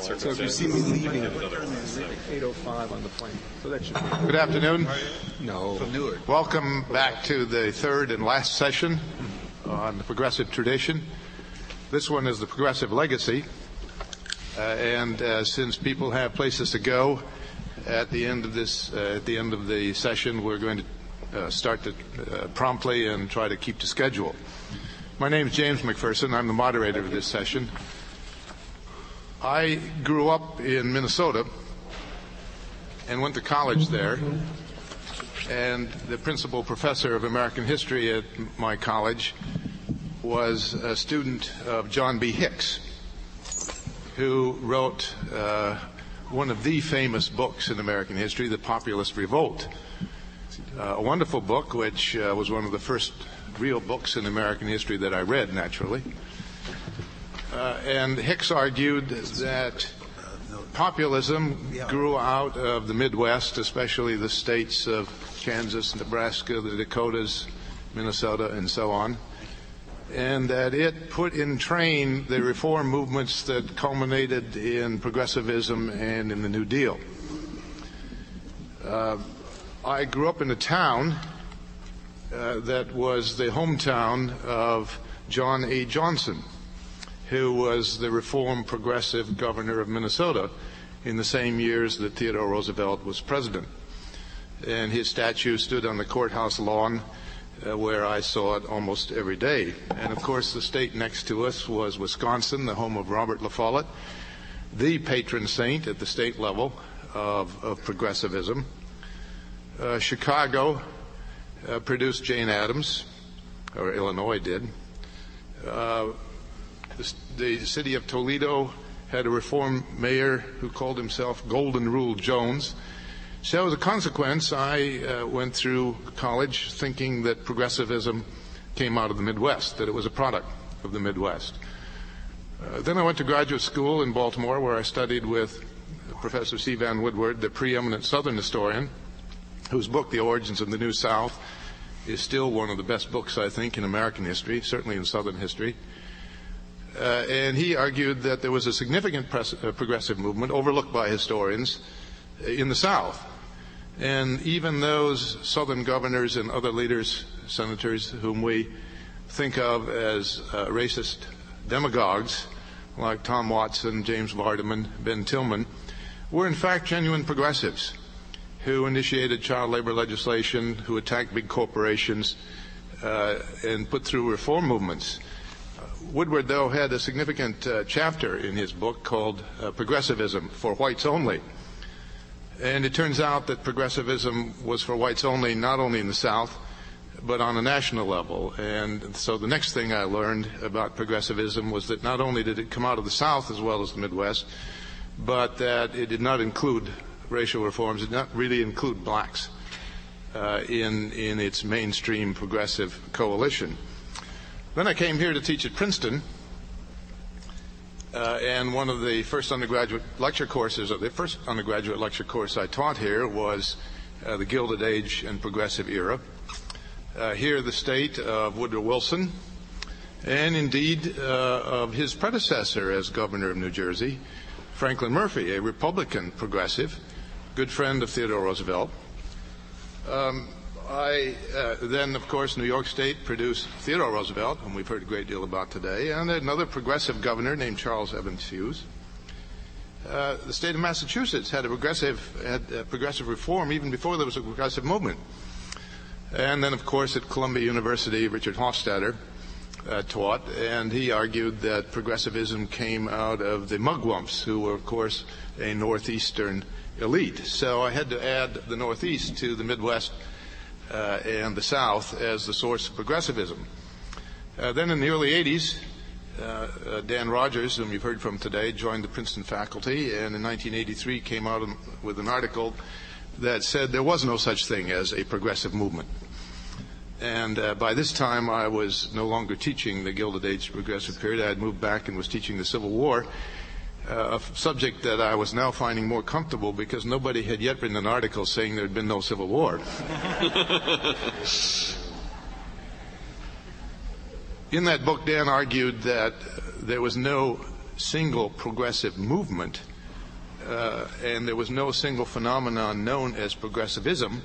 So if you see me leaving 8.05 on the plane. So that should be. Good afternoon. No. Welcome back to the third and last session on the progressive tradition. This one is the progressive legacy. Uh, and uh, since people have places to go at the end of this, uh, at the end of the session, we're going to uh, start to, uh, promptly and try to keep to schedule. My name is James McPherson. I'm the moderator of this session. I grew up in Minnesota and went to college there. And the principal professor of American history at my college was a student of John D. Hicks, who wrote uh, one of the famous books in American history, The Populist Revolt. Uh, a wonderful book, which uh, was one of the first real books in American history that I read, naturally. Uh, and Hicks argued that populism grew out of the Midwest, especially the states of Kansas, Nebraska, the Dakotas, Minnesota, and so on, and that it put in train the reform movements that culminated in progressivism and in the New Deal. Uh, I grew up in a town uh, that was the hometown of John A. Johnson who was the reform progressive governor of Minnesota in the same years that Theodore Roosevelt was president. And his statue stood on the courthouse lawn uh, where I saw it almost every day. And of course, the state next to us was Wisconsin, the home of Robert La Follette, the patron saint at the state level of, of progressivism. Uh, Chicago uh, produced Jane Addams, or Illinois did. The, the city of Toledo had a reform mayor who called himself Golden Rule Jones. So as a consequence, I uh, went through college thinking that progressivism came out of the Midwest, that it was a product of the Midwest. Uh, then I went to graduate school in Baltimore where I studied with Professor C. Vann Woodward, the preeminent Southern historian, whose book, The Origins of the New South, is still one of the best books, I think, in American history, certainly in Southern history. Uh, and he argued that there was a significant pres- uh, progressive movement overlooked by historians in the South. And even those Southern governors and other leaders, senators, whom we think of as uh, racist demagogues, like Tom Watson, James Vardaman, Ben Tillman, were in fact genuine progressives who initiated child labor legislation, who attacked big corporations, uh, and put through reform movements. Woodward, though, had a significant uh, chapter in his book called uh, Progressivism for Whites Only. And it turns out that progressivism was for whites only, not only in the South, but on a national level. And so the next thing I learned about progressivism was that not only did it come out of the South as well as the Midwest, but that it did not include racial reforms, it did not really include blacks uh, in, in its mainstream progressive coalition. Then I came here to teach at Princeton, uh, and one of the first undergraduate lecture courses, or the first undergraduate lecture course I taught here was uh, the Gilded Age and Progressive Era. Uh, here, the state of Woodrow Wilson, and indeed uh, of his predecessor as governor of New Jersey, Franklin Murphy, a Republican progressive, good friend of Theodore Roosevelt. Um, I uh, then, of course, New York State produced Theodore Roosevelt, whom we've heard a great deal about today, and another progressive governor named Charles Evans Hughes. Uh, the state of Massachusetts had a progressive had a progressive reform even before there was a progressive movement. And then, of course, at Columbia University, Richard Hofstadter uh, taught, and he argued that progressivism came out of the Mugwumps, who were, of course, a northeastern elite. So I had to add the Northeast to the Midwest uh, and the South as the source of progressivism. Uh, then in the early 80s, uh, Dan Rodgers, whom you've heard from today, joined the Princeton faculty and in 1983 came out with an article that said there was no such thing as a progressive movement. And uh, by this time, I was no longer teaching the Gilded Age progressive period. I had moved back and was teaching the Civil War uh, a subject that I was now finding more comfortable because nobody had yet written an article saying there had been no civil war. In that book, Dan argued that there was no single progressive movement, uh, and there was no single phenomenon known as progressivism,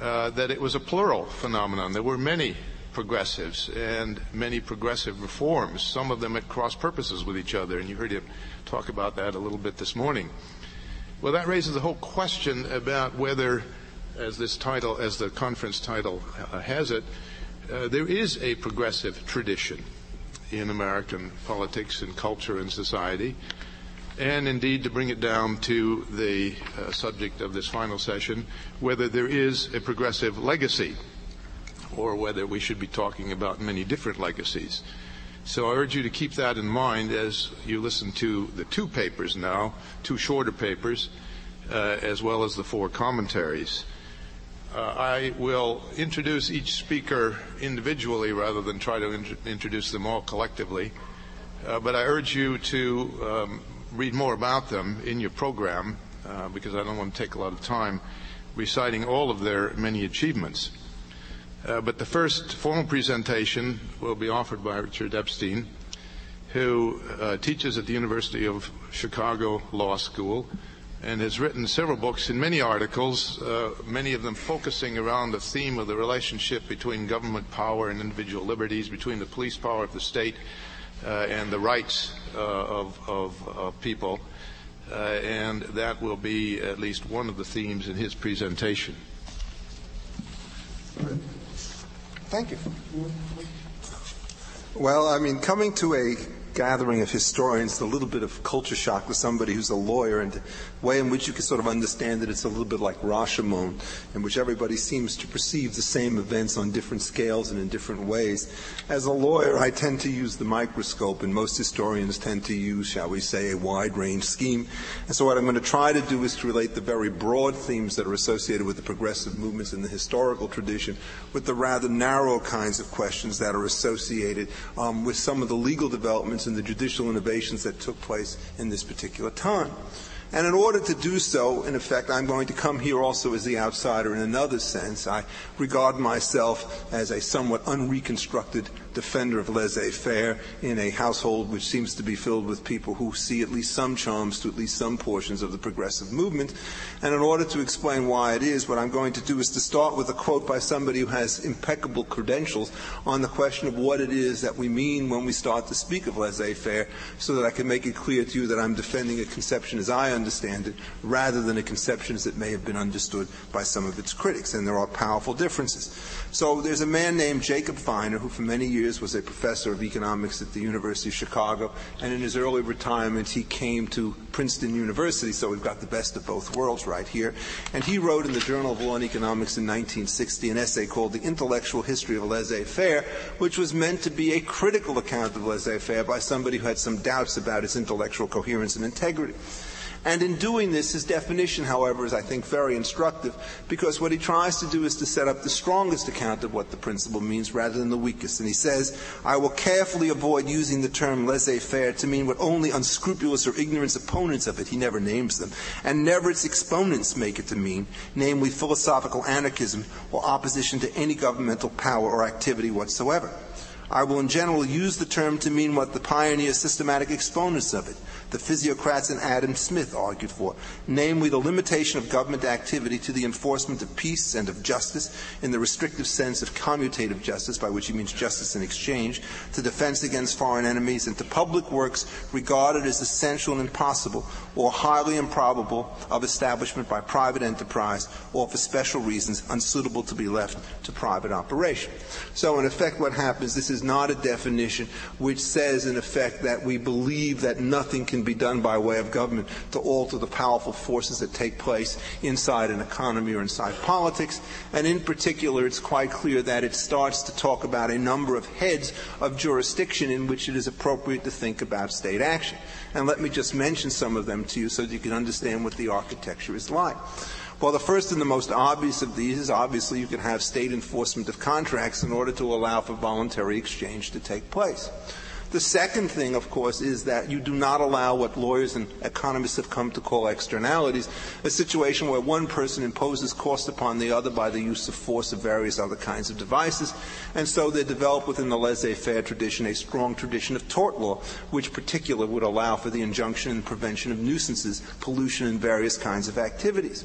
uh, that it was a plural phenomenon. There were many progressives and many progressive reforms, some of them at cross purposes with each other, and you heard him talk about that a little bit this morning. Well, that raises the whole question about whether, as this title, as the conference title uh, has it, uh, there is a progressive tradition in American politics and culture and society. And indeed, to bring it down to the uh, subject of this final session, whether there is a progressive legacy or whether we should be talking about many different legacies. So I urge you to keep that in mind as you listen to the two papers now, two shorter papers, uh, as well as the four commentaries. Uh, I will introduce each speaker individually rather than try to in- introduce them all collectively. Uh, but I urge you to um, read more about them in your program uh, because I don't want to take a lot of time reciting all of their many achievements. Uh, but the first formal presentation will be offered by Richard Epstein, who uh, teaches at the University of Chicago Law School and has written several books and many articles, uh, many of them focusing around the theme of the relationship between government power and individual liberties, between the police power of the state uh, and the rights uh, of, of, of, people. And that will be at least one of the themes in his presentation. Thank you. Well, I mean, coming to a gathering of historians, a little bit of culture shock with somebody who's a lawyer, and way in which you can sort of understand it, it's a little bit like Rashomon, in which everybody seems to perceive the same events on different scales and in different ways. As a lawyer, I tend to use the microscope, and most historians tend to use, shall we say, a wide range scheme. And so what I'm going to try to do is to relate the very broad themes that are associated with the progressive movements in the historical tradition with the rather narrow kinds of questions that are associated um, with some of the legal developments and the judicial innovations that took place in this particular time. And in order to do so, in effect, I'm going to come here also as the outsider in another sense. I regard myself as a somewhat unreconstructed defender of laissez faire in a household which seems to be filled with people who see at least some charms to at least some portions of the progressive movement. And in order to explain why it is, what I'm going to do is to start with a quote by somebody who has impeccable credentials on the question of what it is that we mean when we start to speak of laissez faire, so that I can make it clear to you that I'm defending a conception as I understand it, rather than a conception as it may have been understood by some of its critics. And there are powerful differences. So there's a man named Jacob Viner who, for many years, years was a professor of economics at the University of Chicago, and in his early retirement, he came to Princeton University, so we've got the best of both worlds right here. And he wrote in the Journal of Law and Economics in 1960 an essay called The Intellectual History of Laissez Faire, which was meant to be a critical account of laissez faire by somebody who had some doubts about its intellectual coherence and integrity. And in doing this, his definition, however, is, I think, very instructive because what he tries to do is to set up the strongest account of what the principle means rather than the weakest. And he says, I will carefully avoid using the term laissez faire to mean what only unscrupulous or ignorant opponents of it, he never names them, and never its exponents make it to mean, namely philosophical anarchism or opposition to any governmental power or activity whatsoever. I will in general use the term to mean what the pioneer systematic exponents of it, the physiocrats and Adam Smith argued for, namely the limitation of government activity to the enforcement of peace and of justice in the restrictive sense of commutative justice, by which he means justice in exchange, to defense against foreign enemies, and to public works regarded as essential and impossible or highly improbable of establishment by private enterprise or for special reasons unsuitable to be left to private operation. So in effect what happens, this is not a definition which says in effect that we believe that nothing can be done by way of government to alter the powerful forces that take place inside an economy or inside politics. And in particular, it's quite clear that it starts to talk about a number of heads of jurisdiction in which it is appropriate to think about state action. And let me just mention some of them to you so that you can understand what the architecture is like. Well, the first and the most obvious of these is obviously you can have state enforcement of contracts in order to allow for voluntary exchange to take place. The second thing, of course, is that you do not allow what lawyers and economists have come to call externalities, a situation where one person imposes cost upon the other by the use of force of various other kinds of devices. And so they develop within the laissez-faire tradition a strong tradition of tort law, which particular would allow for the injunction and prevention of nuisances, pollution, and various kinds of activities.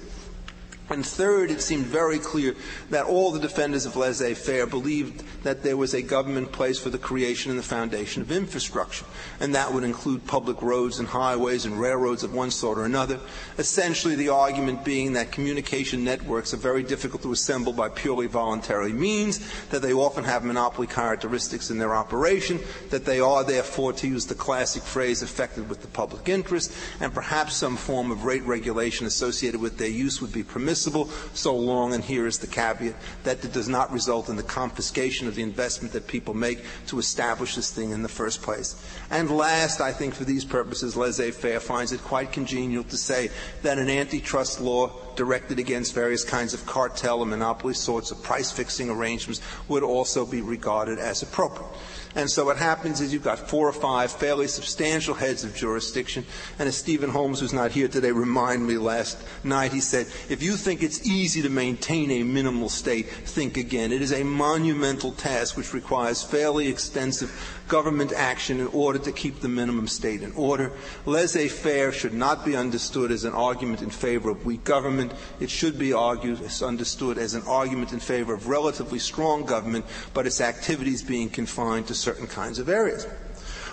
And third, it seemed very clear that all the defenders of laissez faire believed that there was a government place for the creation and the foundation of infrastructure. And that would include public roads and highways and railroads of one sort or another. Essentially, the argument being that communication networks are very difficult to assemble by purely voluntary means, that they often have monopoly characteristics in their operation, that they are, therefore, to use the classic phrase, affected with the public interest, and perhaps some form of rate regulation associated with their use would be permissible so long, and here is the caveat, that it does not result in the confiscation of the investment that people make to establish this thing in the first place. And last, I think for these purposes, laissez-faire finds it quite congenial to say that an antitrust law directed against various kinds of cartel and monopoly sorts of price fixing arrangements would also be regarded as appropriate. And so what happens is you've got four or five fairly substantial heads of jurisdiction. And as Stephen Holmes, who's not here today, reminded me last night, he said, if you think it's easy to maintain a minimal state, think again. It is a monumental task which requires fairly extensive government action in order to keep the minimum state in order. Laissez faire should not be understood as an argument in favor of weak government. It should be argued, understood as an argument in favor of relatively strong government, but its activities being confined to certain kinds of areas.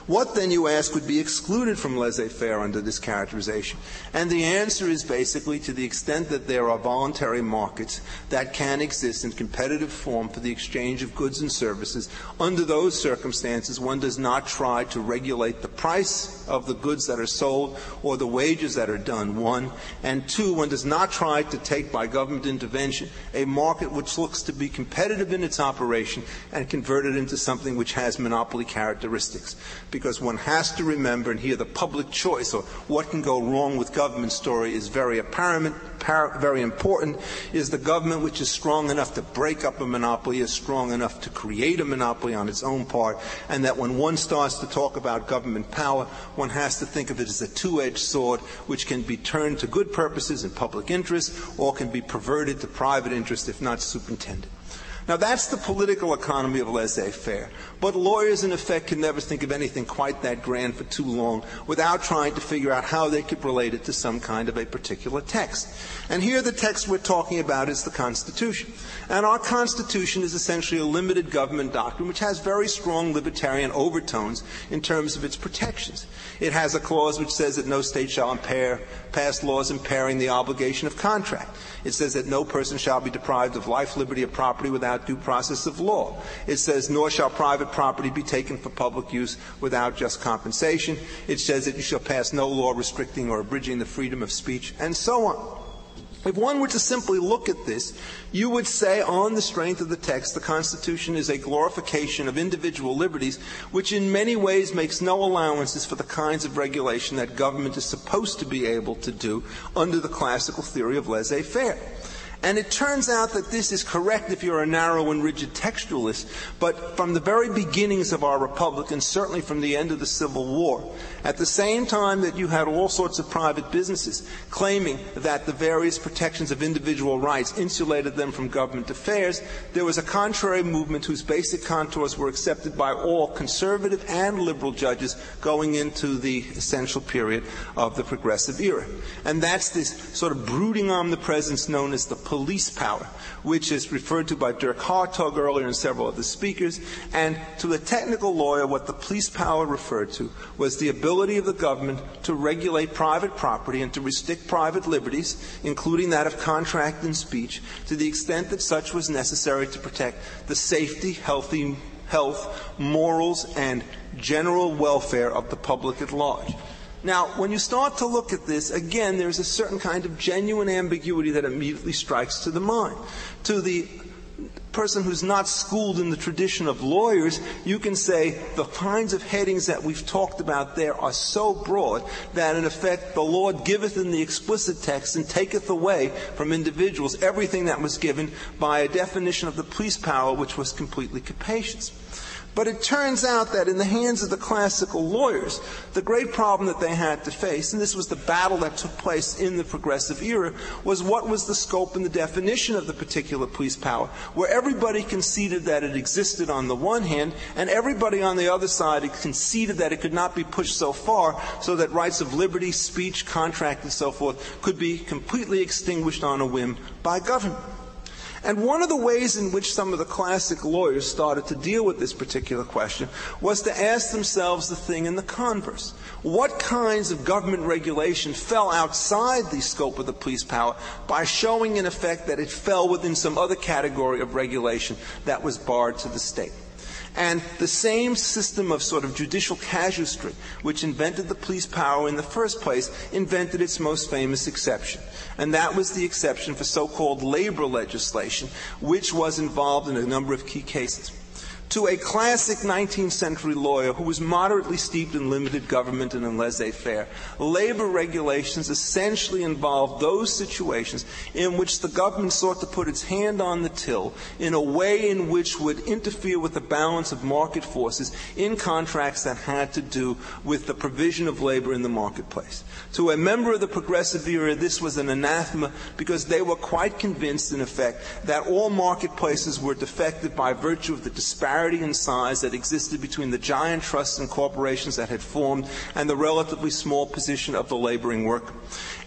What then, you ask, would be excluded from laissez faire under this characterization? And the answer is basically to the extent that there are voluntary markets that can exist in competitive form for the exchange of goods and services, under those circumstances, one does not try to regulate the price of the goods that are sold or the wages that are done, one. And two, one does not try to take by government intervention a market which looks to be competitive in its operation and convert it into something which has monopoly characteristics because one has to remember, and here the public choice or what can go wrong with government story is very apparent, very important, is the government which is strong enough to break up a monopoly is strong enough to create a monopoly on its own part, and that when one starts to talk about government power, one has to think of it as a two-edged sword which can be turned to good purposes in public interest or can be perverted to private interest if not superintended. Now that's the political economy of laissez-faire. But lawyers, in effect, can never think of anything quite that grand for too long without trying to figure out how they could relate it to some kind of a particular text. And here the text we're talking about is the Constitution. And our Constitution is essentially a limited government doctrine which has very strong libertarian overtones in terms of its protections. It has a clause which says that no state shall impair, pass laws impairing the obligation of contract. It says that no person shall be deprived of life, liberty, or property without due process of law. It says, nor shall private property be taken for public use without just compensation. It says that you shall pass no law restricting or abridging the freedom of speech, and so on. If one were to simply look at this, you would say, on the strength of the text, the Constitution is a glorification of individual liberties, which in many ways makes no allowances for the kinds of regulation that government is supposed to be able to do under the classical theory of laissez faire. And it turns out that this is correct if you're a narrow and rigid textualist, but from the very beginnings of our republic, and certainly from the end of the Civil War, at the same time that you had all sorts of private businesses claiming that the various protections of individual rights insulated them from government affairs, there was a contrary movement whose basic contours were accepted by all conservative and liberal judges going into the essential period of the progressive era. And that's this sort of brooding omnipresence known as the police power, which is referred to by Dirk Hartog earlier and several other speakers. And to a technical lawyer, what the police power referred to was the ability of the government to regulate private property and to restrict private liberties, including that of contract and speech, to the extent that such was necessary to protect the safety, healthy, health, morals, and general welfare of the public at large. Now, when you start to look at this, again, there's a certain kind of genuine ambiguity that immediately strikes to the mind. To the person who's not schooled in the tradition of lawyers, you can say the kinds of headings that we've talked about there are so broad that in effect the Lord giveth in the explicit text and taketh away from individuals everything that was given by a definition of the police power which was completely capacious. But it turns out that in the hands of the classical lawyers, the great problem that they had to face, and this was the battle that took place in the progressive era, was what was the scope and the definition of the particular police power, where everybody conceded that it existed on the one hand, and everybody on the other side conceded that it could not be pushed so far so that rights of liberty, speech, contract, and so forth could be completely extinguished on a whim by government. And one of the ways in which some of the classic lawyers started to deal with this particular question was to ask themselves the thing in the converse. What kinds of government regulation fell outside the scope of the police power by showing in effect that it fell within some other category of regulation that was barred to the state? And the same system of sort of judicial casuistry, which invented the police power in the first place, invented its most famous exception. And that was the exception for so called labor legislation, which was involved in a number of key cases to a classic 19th century lawyer who was moderately steeped in limited government and in laissez faire. Labor regulations essentially involved those situations in which the government sought to put its hand on the till in a way in which would interfere with the balance of market forces in contracts that had to do with the provision of labor in the marketplace. To a member of the progressive era, this was an anathema because they were quite convinced, in effect, that all marketplaces were defective by virtue of the disparity in size that existed between the giant trusts and corporations that had formed and the relatively small position of the laboring worker.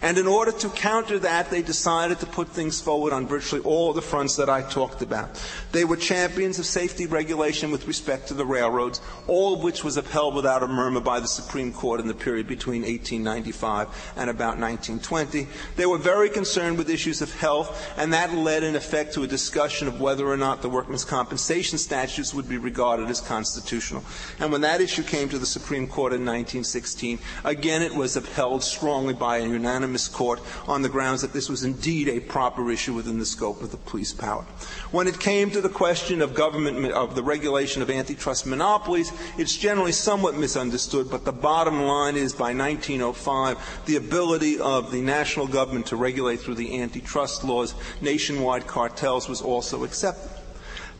And in order to counter that, they decided to put things forward on virtually all the fronts that I talked about. They were champions of safety regulation with respect to the railroads, all of which was upheld without a murmur by the Supreme Court in the period between 1895 and about 1920. They were very concerned with issues of health, and that led in effect to a discussion of whether or not the workmen's compensation statutes would be regarded as constitutional. And when that issue came to the Supreme Court in 1916, again it was upheld strongly by a unanimous court on the grounds that this was indeed a proper issue within the scope of the police power. When it came to the question of government of the regulation of antitrust monopolies, it's generally somewhat misunderstood, but the bottom line is by 1905 the ability of the national government to regulate through the antitrust laws nationwide cartels was also accepted.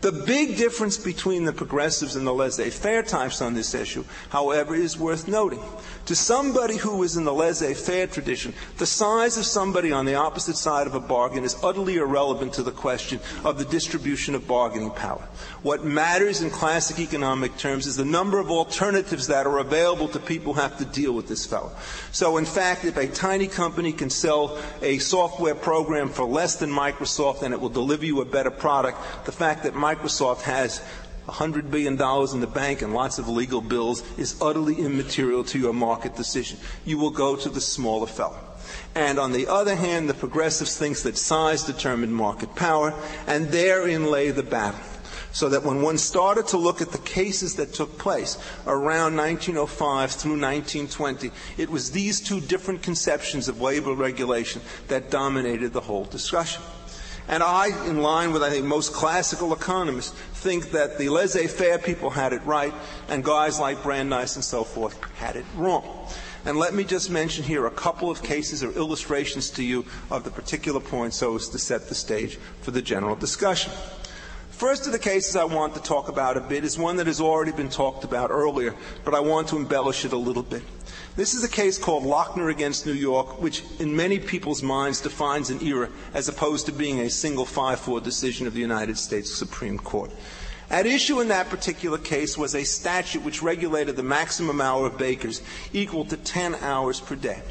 The big difference between the progressives and the laissez-faire types on this issue, however, is worth noting. To somebody who is in the laissez-faire tradition, the size of somebody on the opposite side of a bargain is utterly irrelevant to the question of the distribution of bargaining power. What matters in classic economic terms is the number of alternatives that are available to people who have to deal with this fellow. So in fact, if a tiny company can sell a software program for less than Microsoft and it will deliver you a better product, the fact that Microsoft has $100 billion in the bank and lots of legal bills is utterly immaterial to your market decision. You will go to the smaller fellow. And on the other hand, the progressives think that size determined market power, and therein lay the battle. So that when one started to look at the cases that took place around 1905 through 1920, it was these two different conceptions of labor regulation that dominated the whole discussion. And I, in line with, I think, most classical economists, think that the laissez faire people had it right, and guys like Brandeis and so forth had it wrong. And let me just mention here a couple of cases or illustrations to you of the particular point so as to set the stage for the general discussion. First of the cases I want to talk about a bit is one that has already been talked about earlier, but I want to embellish it a little bit. This is a case called Lochner against New York, which in many people's minds defines an era as opposed to being a single 5-4 decision of the United States Supreme Court. At issue in that particular case was a statute which regulated the maximum hour of bakers equal to 10 hours per day.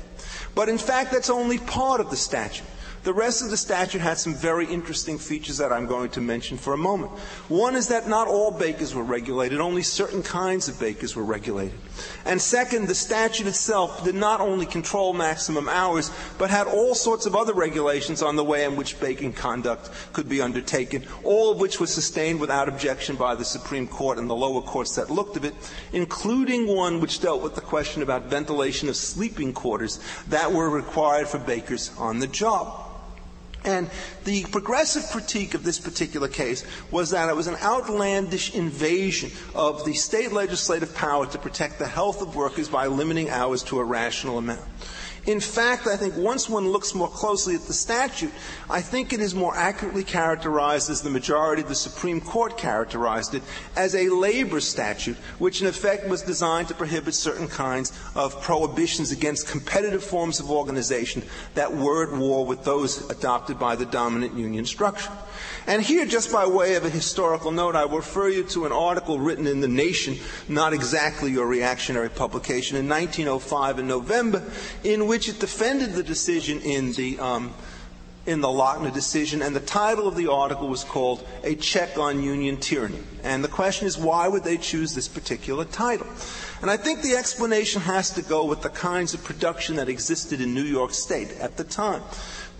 But in fact, that's only part of the statute. The rest of the statute had some very interesting features that I'm going to mention for a moment. One is that not all bakers were regulated, only certain kinds of bakers were regulated. And second, the statute itself did not only control maximum hours, but had all sorts of other regulations on the way in which baking conduct could be undertaken, all of which was sustained without objection by the Supreme Court and the lower courts that looked at it, including one which dealt with the question about ventilation of sleeping quarters that were required for bakers on the job. And the progressive critique of this particular case was that it was an outlandish invasion of the state legislative power to protect the health of workers by limiting hours to a rational amount. In fact, I think once one looks more closely at the statute, I think it is more accurately characterized as the majority of the Supreme Court characterized it as a labor statute, which in effect was designed to prohibit certain kinds of prohibitions against competitive forms of organization that were at war with those adopted by the dominant union structure. And here, just by way of a historical note, I refer you to an article written in The Nation, not exactly your reactionary publication, in 1905 in November, in which it defended the decision in the um, in the Lochner decision, and the title of the article was called A Check on Union Tyranny. And the question is, why would they choose this particular title? And I think the explanation has to go with the kinds of production that existed in New York State at the time.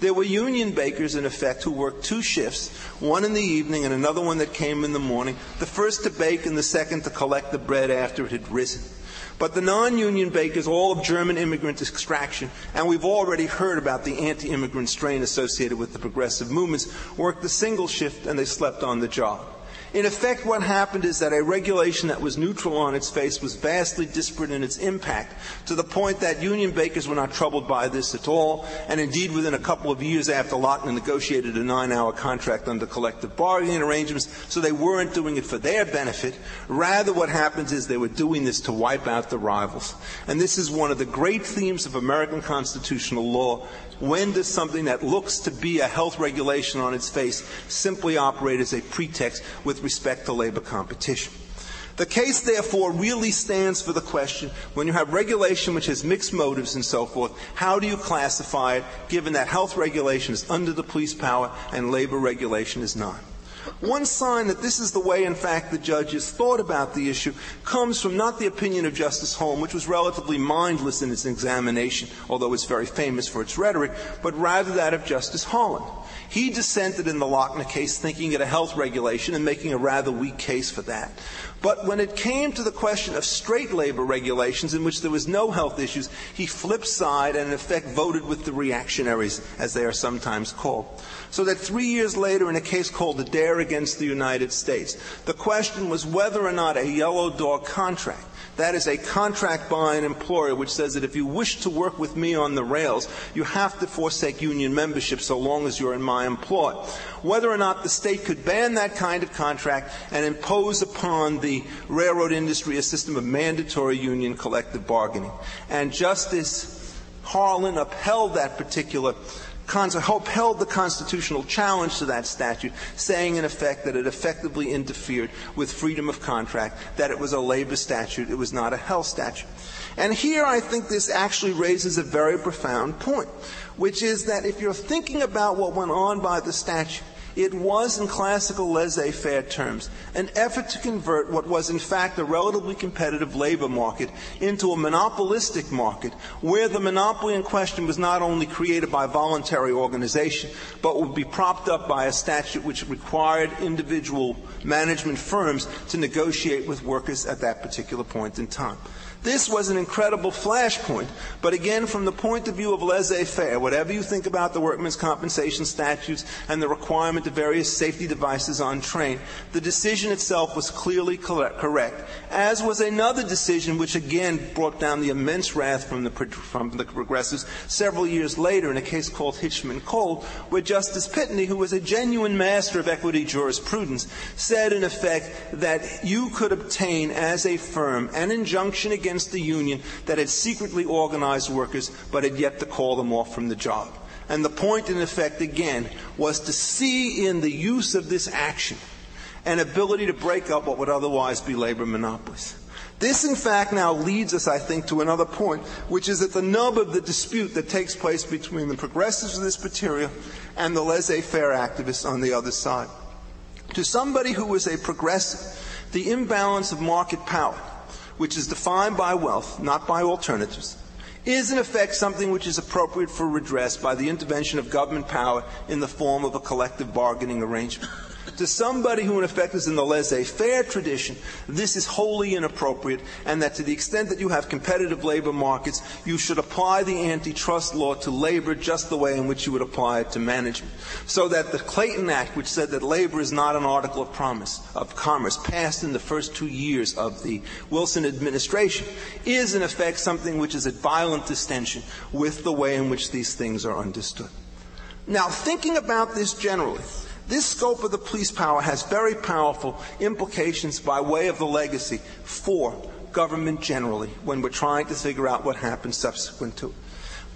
There were union bakers, in effect, who worked two shifts, one in the evening and another one that came in the morning, the first to bake and the second to collect the bread after it had risen. But the non-union bakers, all of German immigrant extraction, and we've already heard about the anti-immigrant strain associated with the progressive movements, worked a single shift and they slept on the job. In effect, what happened is that a regulation that was neutral on its face was vastly disparate in its impact, to the point that union bakers were not troubled by this at all, and indeed within a couple of years after Lochner negotiated a nine-hour contract under collective bargaining arrangements, so they weren't doing it for their benefit. Rather, what happens is they were doing this to wipe out the rivals. And this is one of the great themes of American constitutional law, when does something that looks to be a health regulation on its face simply operate as a pretext with respect to labor competition? The case, therefore, really stands for the question when you have regulation which has mixed motives and so forth, how do you classify it given that health regulation is under the police power and labor regulation is not? One sign that this is the way, in fact, the judges thought about the issue comes from not the opinion of Justice Holmes, which was relatively mindless in its examination, although it's very famous for its rhetoric, but rather that of Justice Harlan. He dissented in the Lochner case, thinking it a health regulation and making a rather weak case for that. But when it came to the question of straight labor regulations in which there was no health issues, he flipped side and in effect voted with the reactionaries, as they are sometimes called. So that three years later, in a case called Adair against the United States, the question was whether or not a yellow dog contract that is a contract by an employer which says that if you wish to work with me on the rails, you have to forsake union membership so long as you're in my employ. Whether or not the state could ban that kind of contract and impose upon the railroad industry a system of mandatory union collective bargaining. And Justice Harlan upheld that particular upheld the constitutional challenge to that statute, saying in effect that it effectively interfered with freedom of contract, that it was a labor statute, it was not a health statute. And here I think this actually raises a very profound point, which is that if you're thinking about what went on by the statute, it was, in classical laissez faire terms, an effort to convert what was, in fact, a relatively competitive labor market into a monopolistic market where the monopoly in question was not only created by voluntary organization, but would be propped up by a statute which required individual management firms to negotiate with workers at that particular point in time. This was an incredible flashpoint, but again, from the point of view of laissez faire, whatever you think about the workmen's compensation statutes and the requirement of various safety devices on train, the decision itself was clearly correct, as was another decision which again brought down the immense wrath from the, from the progressives several years later in a case called Hitchman Coal, where Justice Pitney, who was a genuine master of equity jurisprudence, said in effect that you could obtain as a firm an injunction against against the union that had secretly organized workers but had yet to call them off from the job. And the point, in effect, again, was to see in the use of this action an ability to break up what would otherwise be labor monopolies. This, in fact, now leads us, I think, to another point, which is at the nub of the dispute that takes place between the progressives of this material and the laissez faire activists on the other side. To somebody who is a progressive, the imbalance of market power which is defined by wealth, not by alternatives, is in effect something which is appropriate for redress by the intervention of government power in the form of a collective bargaining arrangement. To somebody who, in effect, is in the laissez faire tradition, this is wholly inappropriate, and that to the extent that you have competitive labor markets, you should apply the antitrust law to labor just the way in which you would apply it to management. So that the Clayton Act, which said that labor is not an article of promise, of commerce, passed in the first two years of the Wilson administration, is in effect something which is at violent distension with the way in which these things are understood. Now, thinking about this generally, this scope of the police power has very powerful implications by way of the legacy for government generally when we're trying to figure out what happened subsequent to it.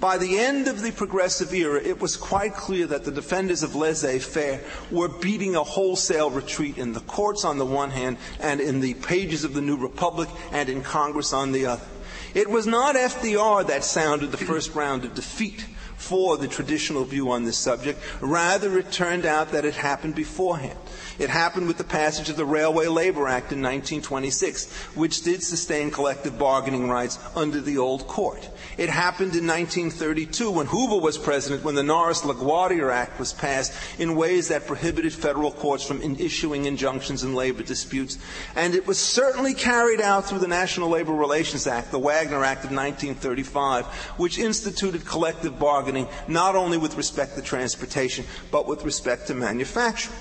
By the end of the progressive era, it was quite clear that the defenders of laissez faire were beating a wholesale retreat in the courts on the one hand and in the pages of the New Republic and in Congress on the other. It was not FDR that sounded the first round of defeat for the traditional view on this subject. Rather, it turned out that it happened beforehand. It happened with the passage of the Railway Labor Act in 1926, which did sustain collective bargaining rights under the old court. It happened in 1932 when Hoover was president, when the Norris LaGuardia Act was passed in ways that prohibited federal courts from in issuing injunctions in labor disputes. And it was certainly carried out through the National Labor Relations Act, the Wagner Act of 1935, which instituted collective bargaining not only with respect to transportation, but with respect to manufacturing.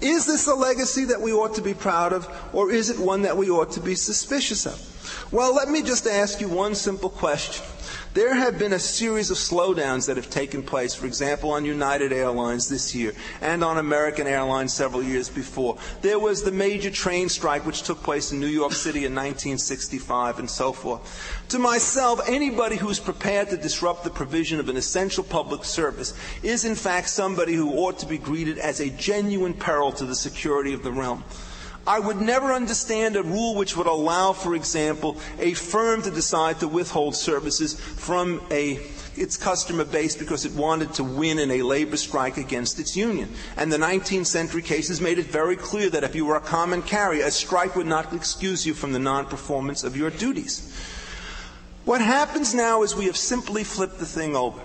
Is this a legacy that we ought to be proud of, or is it one that we ought to be suspicious of? Well, let me just ask you one simple question. There have been a series of slowdowns that have taken place, for example, on United Airlines this year and on American Airlines several years before. There was the major train strike which took place in New York City in 1965 and so forth. To myself, anybody who's prepared to disrupt the provision of an essential public service is in fact somebody who ought to be greeted as a genuine peril to the security of the realm. I would never understand a rule which would allow, for example, a firm to decide to withhold services from a, its customer base because it wanted to win in a labor strike against its union. And the 19th century cases made it very clear that if you were a common carrier, a strike would not excuse you from the non-performance of your duties. What happens now is we have simply flipped the thing over.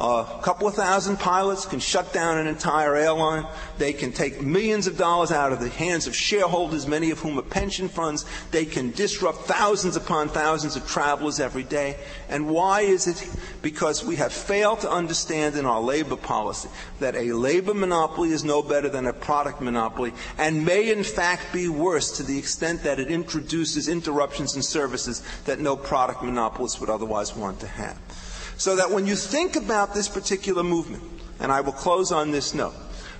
A couple of thousand pilots can shut down an entire airline. They can take millions of dollars out of the hands of shareholders, many of whom are pension funds. They can disrupt thousands upon thousands of travelers every day. And why is it? Because we have failed to understand in our labor policy that a labor monopoly is no better than a product monopoly and may in fact be worse to the extent that it introduces interruptions in services that no product monopolist would otherwise want to have. So that when you think about this particular movement, and I will close on this note,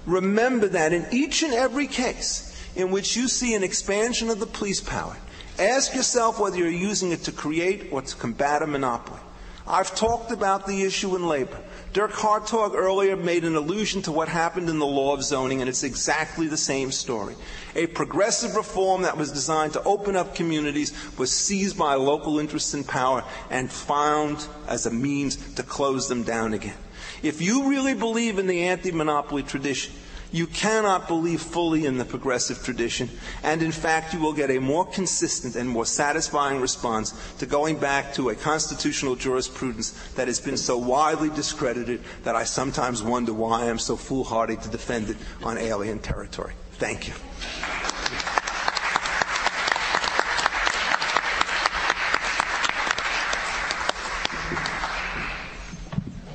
remember that in each and every case in which you see an expansion of the police power, ask yourself whether you're using it to create or to combat a monopoly. I've talked about the issue in labor. Dirk Hartog earlier made an allusion to what happened in the law of zoning, and it's exactly the same story. A progressive reform that was designed to open up communities was seized by local interests in power and found as a means to close them down again. If you really believe in the anti monopoly tradition, you cannot believe fully in the progressive tradition, and in fact, you will get a more consistent and more satisfying response to going back to a constitutional jurisprudence that has been so widely discredited that I sometimes wonder why I'm so foolhardy to defend it on alien territory. Thank you.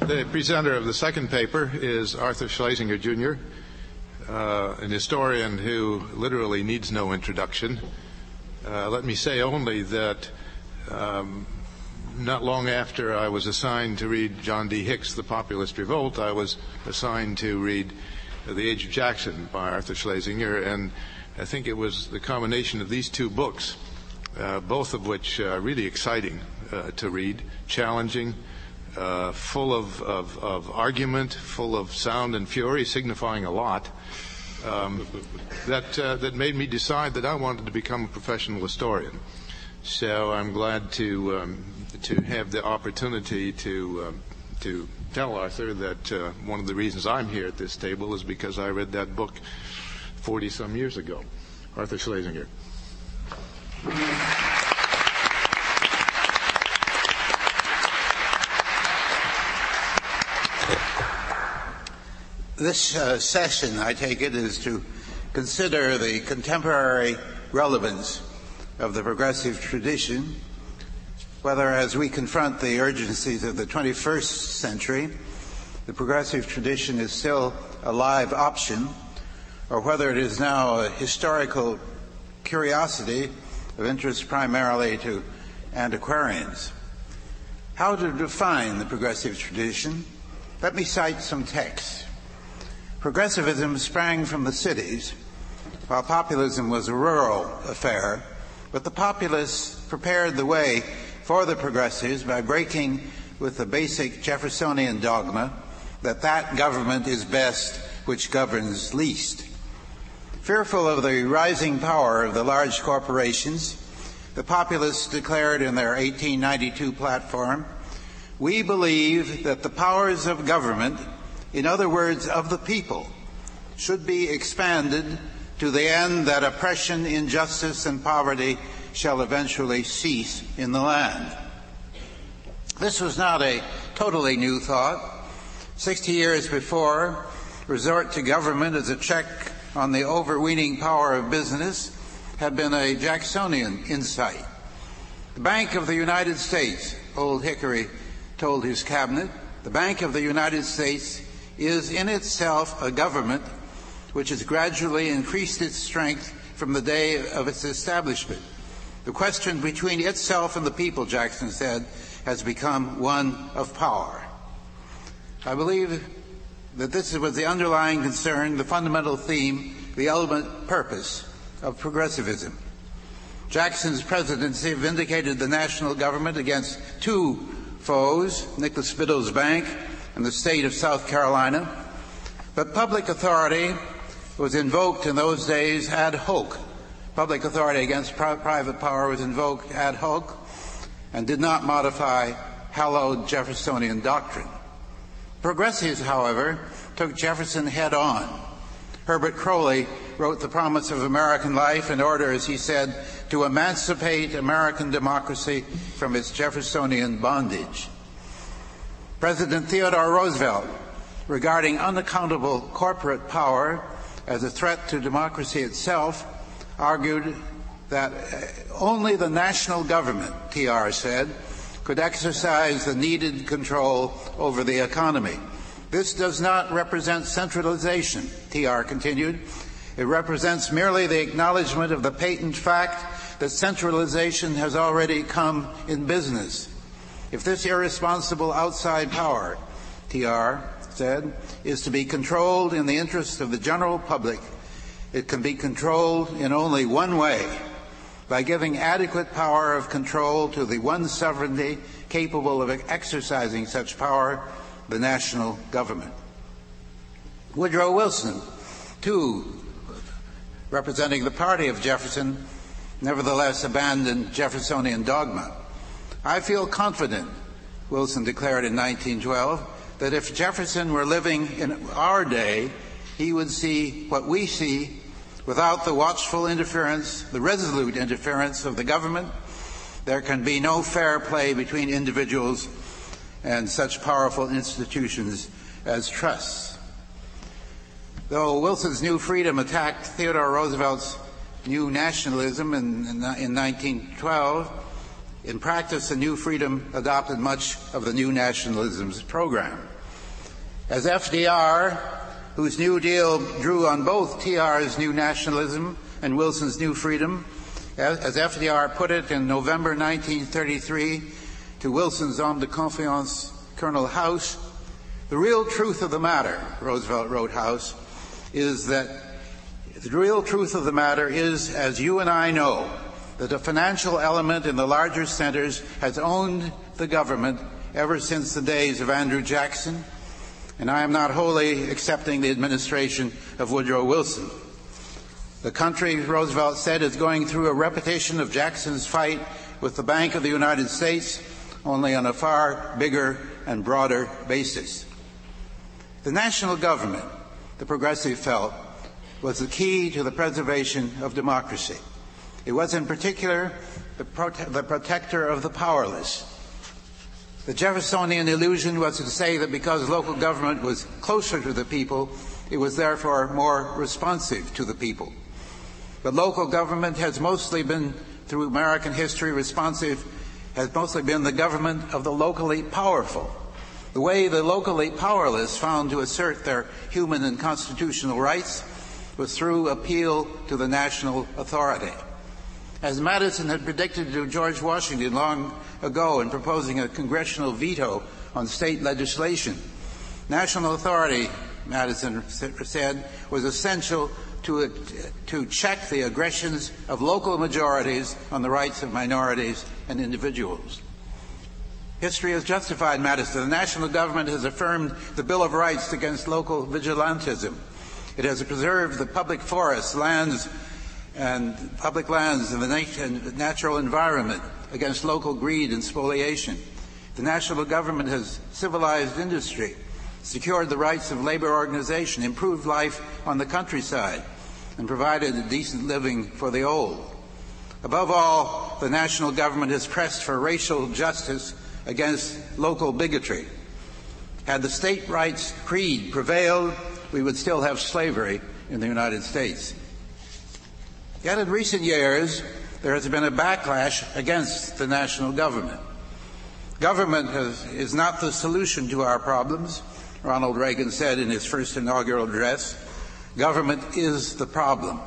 The presenter of the second paper is Arthur Schlesinger, Jr., uh, an historian who literally needs no introduction. Uh, let me say only that um, not long after I was assigned to read John D. Hicks' The Populist Revolt, I was assigned to read The Age of Jackson by Arthur Schlesinger, and I think it was the combination of these two books, uh, both of which are really exciting uh, to read, challenging, uh, full of, of, of, argument, full of sound and fury, signifying a lot. Um, that uh, that made me decide that I wanted to become a professional historian. So I'm glad to um, to have the opportunity to um, to tell Arthur that uh, one of the reasons I'm here at this table is because I read that book 40 some years ago. Arthur Schlesinger. This uh, session, I take it, is to consider the contemporary relevance of the progressive tradition, whether as we confront the urgencies of the 21st century, the progressive tradition is still a live option, or whether it is now a historical curiosity of interest primarily to antiquarians. How to define the progressive tradition? Let me cite some texts. Progressivism sprang from the cities, while populism was a rural affair, but the populists prepared the way for the progressives by breaking with the basic Jeffersonian dogma that that government is best which governs least. Fearful of the rising power of the large corporations, the populists declared in their 1892 platform, we believe that the powers of government, in other words, of the people, should be expanded to the end that oppression, injustice, and poverty shall eventually cease in the land. This was not a totally new thought. Sixty years before, resort to government as a check on the overweening power of business had been a Jacksonian insight. The Bank of the United States, Old Hickory told his cabinet, the Bank of the United States is in itself a government which has gradually increased its strength from the day of its establishment. The question between itself and the people, Jackson said, has become one of power. I believe that this was the underlying concern, the fundamental theme, the ultimate purpose of progressivism. Jackson's presidency vindicated the national government against two foes, Nicholas Biddle's Bank and the state of South Carolina. But public authority was invoked in those days ad hoc. Public authority against pri- private power was invoked ad hoc and did not modify hallowed Jeffersonian doctrine. Progressives, however, took Jefferson head on. Herbert Croly wrote The Promise of American Life in order, as he said, to emancipate American democracy from its Jeffersonian bondage. President Theodore Roosevelt, regarding unaccountable corporate power as a threat to democracy itself, argued that only the national government, TR said, could exercise the needed control over the economy. This does not represent centralization, TR continued. It represents merely the acknowledgement of the patent fact that centralization has already come in business. If this irresponsible outside power, TR said, is to be controlled in the interest of the general public, it can be controlled in only one way by giving adequate power of control to the one sovereignty capable of exercising such power, the national government. Woodrow Wilson, too, representing the party of Jefferson, nevertheless abandoned Jeffersonian dogma. I feel confident, Wilson declared in 1912, that if Jefferson were living in our day, he would see what we see without the watchful interference, the resolute interference of the government. There can be no fair play between individuals and such powerful institutions as trusts. Though Wilson's New Freedom attacked Theodore Roosevelt's New Nationalism in, in, in 1912, in practice, the New Freedom adopted much of the New Nationalism's program. As FDR, whose New Deal drew on both TR's New Nationalism and Wilson's New Freedom, as FDR put it in November 1933 to Wilson's homme de confiance, Colonel House, the real truth of the matter, Roosevelt wrote House, is that the real truth of the matter is, as you and I know, that a financial element in the larger centers has owned the government ever since the days of Andrew Jackson, and I am not wholly accepting the administration of Woodrow Wilson. The country, Roosevelt said, is going through a repetition of Jackson's fight with the Bank of the United States, only on a far bigger and broader basis. The national government, the progressive felt, was the key to the preservation of democracy. It was in particular the, prote- the protector of the powerless. The Jeffersonian illusion was to say that because local government was closer to the people, It was therefore more responsive to the people. But local government has mostly been, through American history, responsive, has mostly been the government of the locally powerful. The way the locally powerless found to assert their human and constitutional rights was through appeal to the national authority. As Madison had predicted to George Washington long ago in proposing a congressional veto on state legislation, national authority, Madison said, was essential to, to check the aggressions of local majorities on the rights of minorities and individuals. History has justified Madison. The national government has affirmed the Bill of Rights against local vigilantism. It has preserved the public forests, lands, and public lands and the natural environment against local greed and spoliation. The national government has civilized industry, secured the rights of labor organization, improved life on the countryside, and provided a decent living for the old. Above all, the national government has pressed for racial justice against local bigotry. Had the state rights creed prevailed, we would still have slavery in the United States. Yet in recent years, there has been a backlash against the national government. Government has, is not the solution to our problems, Ronald Reagan said in his first inaugural address. Government is the problem.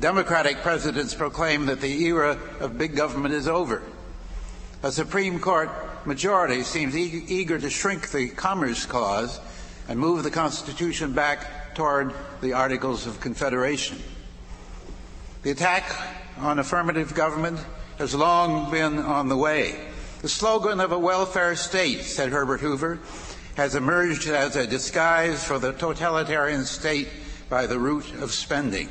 Democratic presidents proclaim that the era of big government is over. A Supreme Court majority seems e- eager to shrink the Commerce Clause and move the Constitution back toward the Articles of Confederation. The attack on affirmative government has long been on the way. The slogan of a welfare state, said Herbert Hoover, has emerged as a disguise for the totalitarian state by the route of spending.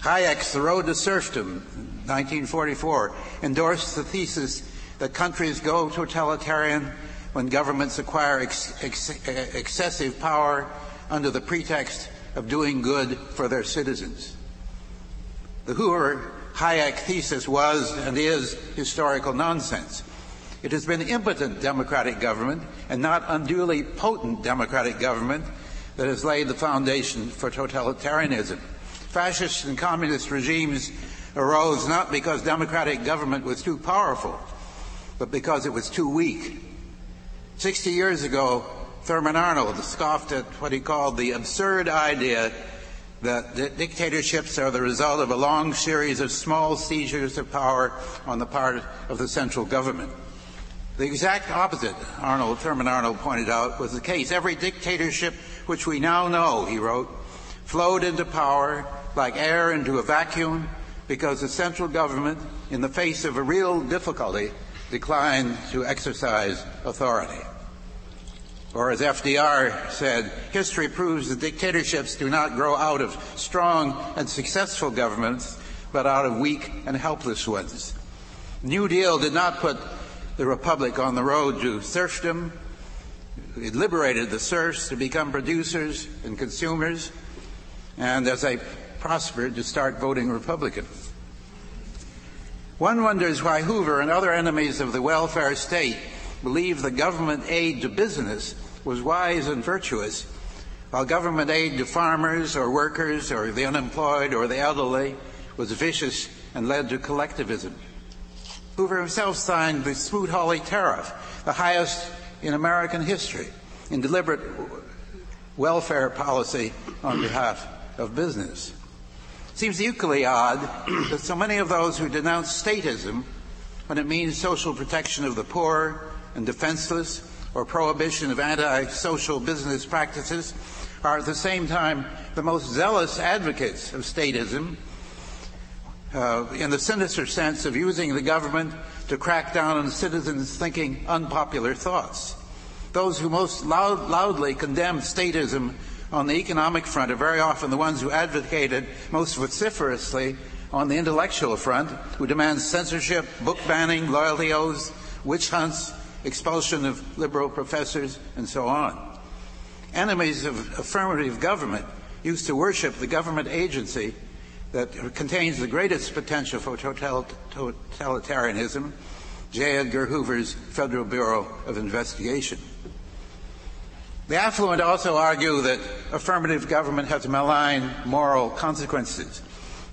Hayek's The Road to Serfdom, 1944, endorsed the thesis that countries go totalitarian when governments acquire ex- ex- excessive power under the pretext of doing good for their citizens. The Hoover Hayek thesis was and is historical nonsense. It has been impotent democratic government and not unduly potent democratic government that has laid the foundation for totalitarianism. Fascist and communist regimes arose not because democratic government was too powerful, but because it was too weak. 60 years ago, Thurman Arnold scoffed at what he called the absurd idea that dictatorships are the result of a long series of small seizures of power on the part of the central government. The exact opposite, Arnold, Thurman Arnold pointed out, was the case. Every dictatorship which we now know, he wrote, flowed into power like air into a vacuum because the central government, in the face of a real difficulty, declined to exercise authority. Or as FDR said, history proves that dictatorships do not grow out of strong and successful governments, but out of weak and helpless ones. New Deal did not put the Republic on the road to serfdom, it liberated the serfs to become producers and consumers, and as they prospered, to start voting Republican. One wonders why Hoover and other enemies of the welfare state believed the government aid to business was wise and virtuous, while government aid to farmers or workers or the unemployed or the elderly was vicious and led to collectivism. Hoover himself signed the Smoot-Hawley Tariff, the highest in American history in deliberate welfare policy on behalf of business. It seems equally odd that so many of those who denounce statism when it means social protection of the poor and defenseless or prohibition of anti-social business practices are at the same time the most zealous advocates of statism uh, in the sinister sense of using the government to crack down on citizens thinking unpopular thoughts. Those who most loud, loudly condemn statism on the economic front are very often the ones who advocated most vociferously on the intellectual front, who demand censorship, book banning, loyalty oaths, witch hunts, expulsion of liberal professors, and so on. Enemies of affirmative government used to worship the government agency that contains the greatest potential for totalitarianism, J. Edgar Hoover's Federal Bureau of Investigation. The affluent also argue that affirmative government has malign moral consequences.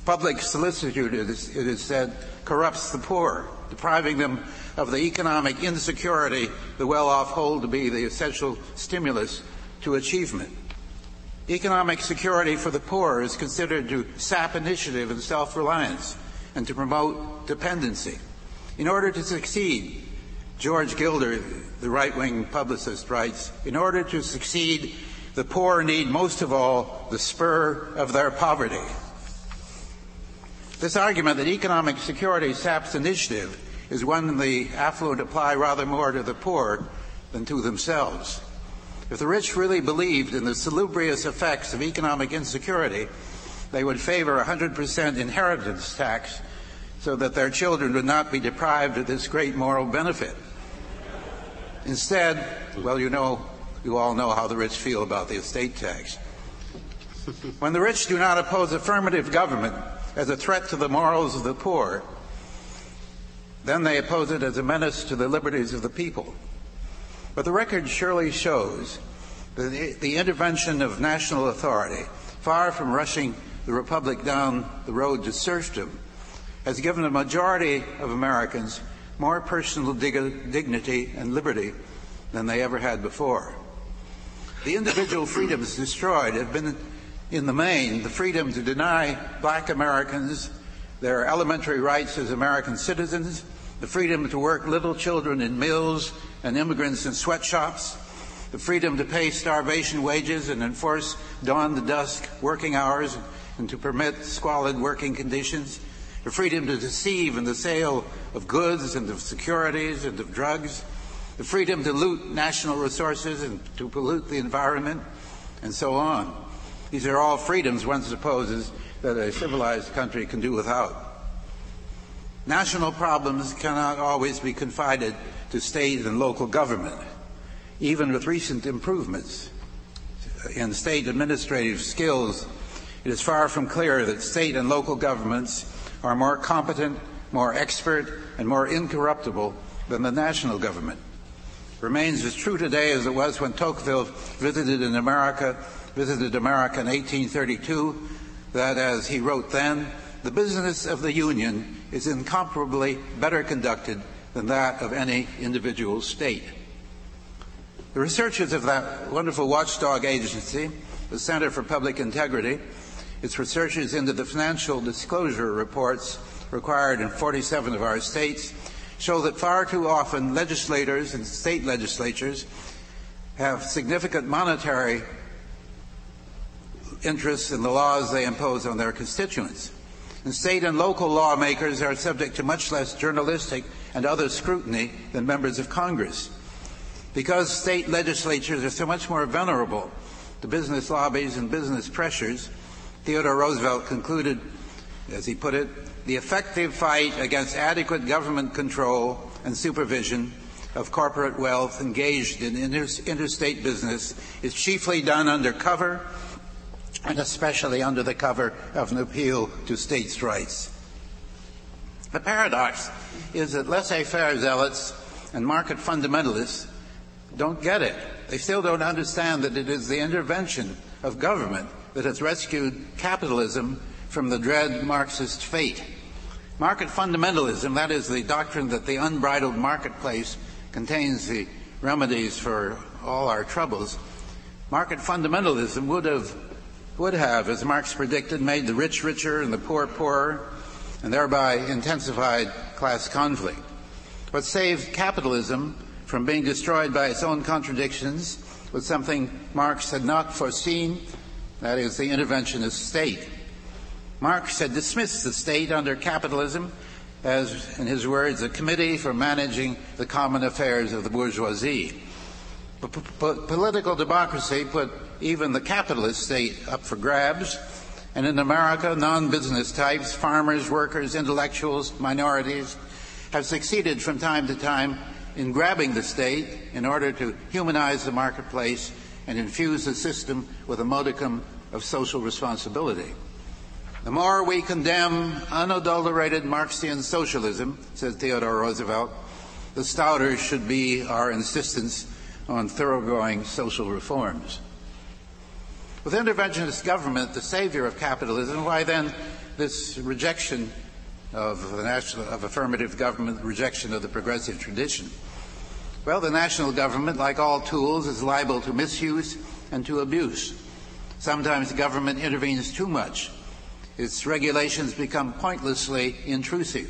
Public solicitude, it is, it is said, corrupts the poor, depriving them of the economic insecurity the well off hold to be the essential stimulus to achievement. Economic security for the poor is considered to sap initiative and self reliance and to promote dependency. In order to succeed, George Gilder, the right wing publicist, writes In order to succeed, the poor need most of all the spur of their poverty. This argument that economic security saps initiative is when the affluent apply rather more to the poor than to themselves. If the rich really believed in the salubrious effects of economic insecurity, they would favor 100% inheritance tax so that their children would not be deprived of this great moral benefit. Instead, well, you know, you all know how the rich feel about the estate tax. When the rich do not oppose affirmative government as a threat to the morals of the poor, then they oppose it as a menace to the liberties of the people. But the record surely shows that the, intervention of national authority, far from rushing the republic down the road to serfdom, has given a majority of Americans more personal dig- dignity and liberty than they ever had before. The individual freedoms destroyed have been, in the main, the freedom to deny black Americans their elementary rights as American citizens, the freedom to work little children in mills and immigrants in sweatshops, the freedom to pay starvation wages and enforce dawn to dusk working hours and to permit squalid working conditions, the freedom to deceive in the sale of goods and of securities and of drugs, the freedom to loot national resources and to pollute the environment, and so on. These are all freedoms one supposes that a civilized country can do without. National problems cannot always be confided to state and local government. Even with recent improvements in state administrative skills, it is far from clear that state and local governments are more competent, more expert, and more incorruptible than the national government. Remains as true today as it was when Tocqueville visited in America, visited America in 1832, that as he wrote then, the business of the Union is incomparably better conducted than that of any individual state. The researchers of that wonderful watchdog agency, the Center for Public Integrity, its researches into the financial disclosure reports required in 47 of our states show that far too often legislators and state legislatures have significant monetary interests in the laws they impose on their constituents. And state and local lawmakers are subject to much less journalistic and other scrutiny than members of Congress. Because state legislatures are so much more vulnerable to business lobbies and business pressures, Theodore Roosevelt concluded, as he put it, the effective fight against adequate government control and supervision of corporate wealth engaged in interstate business is chiefly done under cover and especially under the cover of an appeal to states' rights. The paradox is that laissez-faire zealots and market fundamentalists don't get it. They still don't understand that it is the intervention of government that has rescued capitalism from the dread Marxist fate. Market fundamentalism, that is the doctrine that the unbridled marketplace contains the remedies for all our troubles. Market fundamentalism would have, would have, as Marx predicted, made the rich richer and the poor poorer, and thereby intensified class conflict. What saved capitalism from being destroyed by its own contradictions was something Marx had not foreseen that is, the interventionist state. Marx had dismissed the state under capitalism as, in his words, a committee for managing the common affairs of the bourgeoisie. P- political democracy put even the capitalist state up for grabs, and in America, non business types, farmers, workers, intellectuals, minorities, have succeeded from time to time in grabbing the state in order to humanize the marketplace and infuse the system with a modicum of social responsibility. The more we condemn unadulterated Marxian socialism, says Theodore Roosevelt, the stouter should be our insistence on thoroughgoing social reforms. With interventionist government the savior of capitalism, why then this rejection of the national of affirmative government, rejection of the progressive tradition? Well, the national government, like all tools, is liable to misuse and to abuse. Sometimes the government intervenes too much. Its regulations become pointlessly intrusive.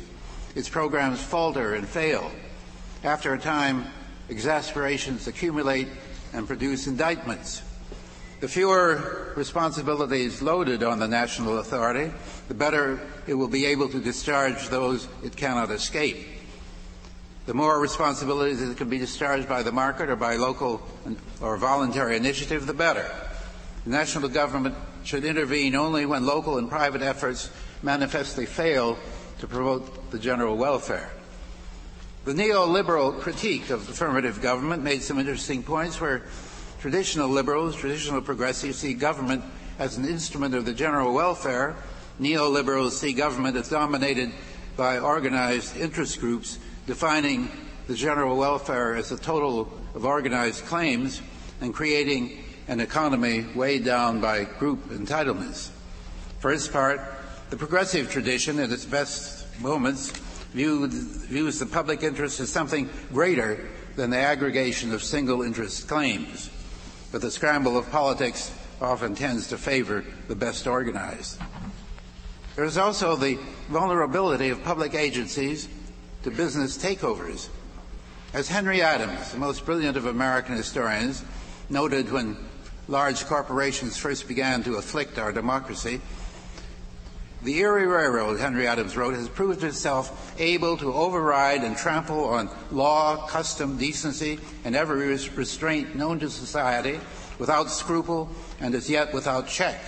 Its programs falter and fail. After a time, exasperations accumulate and produce indictments. The fewer responsibilities loaded on the national authority, the better it will be able to discharge those it cannot escape. The more responsibilities that can be discharged by the market or by local or voluntary initiative, the better. The national government should intervene only when local and private efforts manifestly fail to promote the general welfare. The neoliberal critique of affirmative government made some interesting points where traditional liberals, traditional progressives see government as an instrument of the general welfare. Neoliberals see government as dominated by organized interest groups defining the general welfare as a total of organized claims and creating an economy weighed down by group entitlements. For its part, the progressive tradition, at its best moments, viewed, views the public interest as something greater than the aggregation of single interest claims. But the scramble of politics often tends to favor the best organized. There is also the vulnerability of public agencies to business takeovers. As Henry Adams, the most brilliant of American historians, noted when large corporations first began to afflict our democracy, the Erie Railroad, Henry Adams wrote, has proved itself able to override and trample on law, custom, decency, and every restraint known to society without scruple and as yet without check.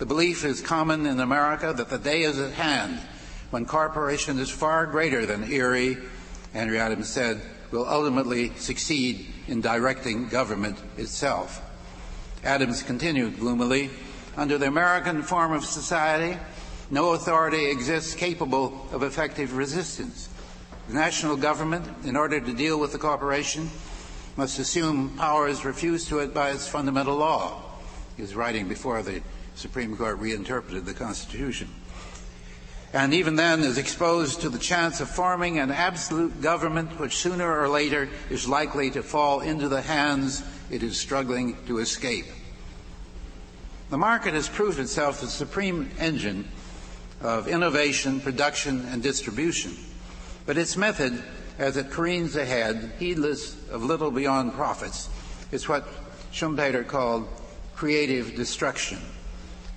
The belief is common in America that the day is at hand when corporation is far greater than Erie, Henry Adams said, will ultimately succeed in directing government itself. Adams continued gloomily, under the American form of society, no authority exists capable of effective resistance. The national government, in order to deal with the corporation, must assume powers refused to it by its fundamental law. He was writing before the Supreme Court reinterpreted the Constitution. And even then is exposed to the chance of forming an absolute government which sooner or later is likely to fall into the hands it is struggling to escape. The market has proved itself the supreme engine of innovation, production, and distribution. But its method, as it careens ahead, heedless of little beyond profits, is what Schumpeter called creative destruction.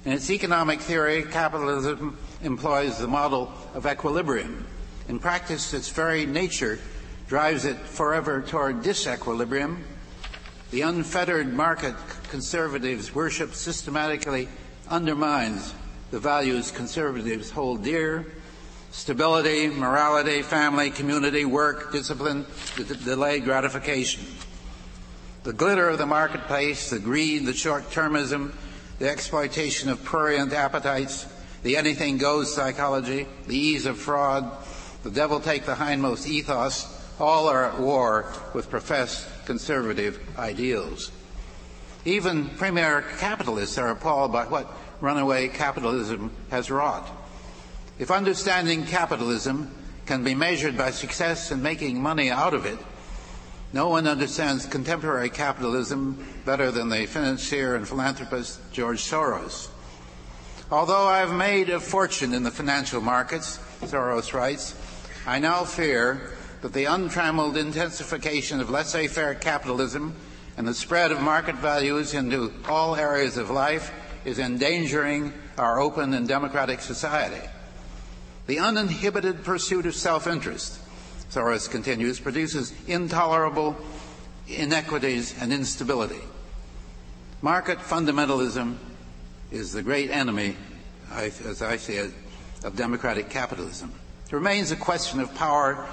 In its economic theory, capitalism employs the model of equilibrium. In practice, its very nature drives it forever toward disequilibrium. The unfettered market conservatives worship systematically undermines the values conservatives hold dear stability, morality, family, community, work, discipline, delayed gratification. The glitter of the marketplace, the greed, the short termism, the exploitation of prurient appetites, the anything goes psychology, the ease of fraud, the devil take the hindmost ethos, all are at war with professed conservative ideals. Even premier capitalists are appalled by what runaway capitalism has wrought. If understanding capitalism can be measured by success in making money out of it, no one understands contemporary capitalism better than the financier and philanthropist George Soros. Although I have made a fortune in the financial markets, Soros writes, I now fear that the untrammeled intensification of laissez faire capitalism and the spread of market values into all areas of life is endangering our open and democratic society. The uninhibited pursuit of self interest, Soros continues, produces intolerable inequities and instability. Market fundamentalism is the great enemy, as I see it, of democratic capitalism. It remains a question of power.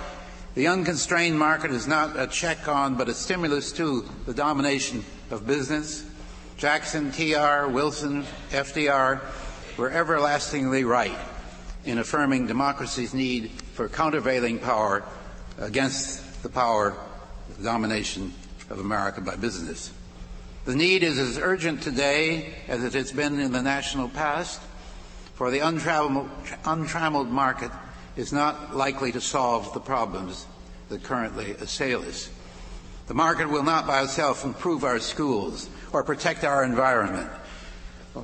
The unconstrained market is not a check on, but a stimulus to the domination of business. Jackson, TR, Wilson, FDR were everlastingly right in affirming democracy's need for countervailing power against the power, the domination of America by business. The need is as urgent today as it has been in the national past, for the untrammeled, untrammeled market is not likely to solve the problems that currently assail us. The market will not by itself improve our schools or protect our environment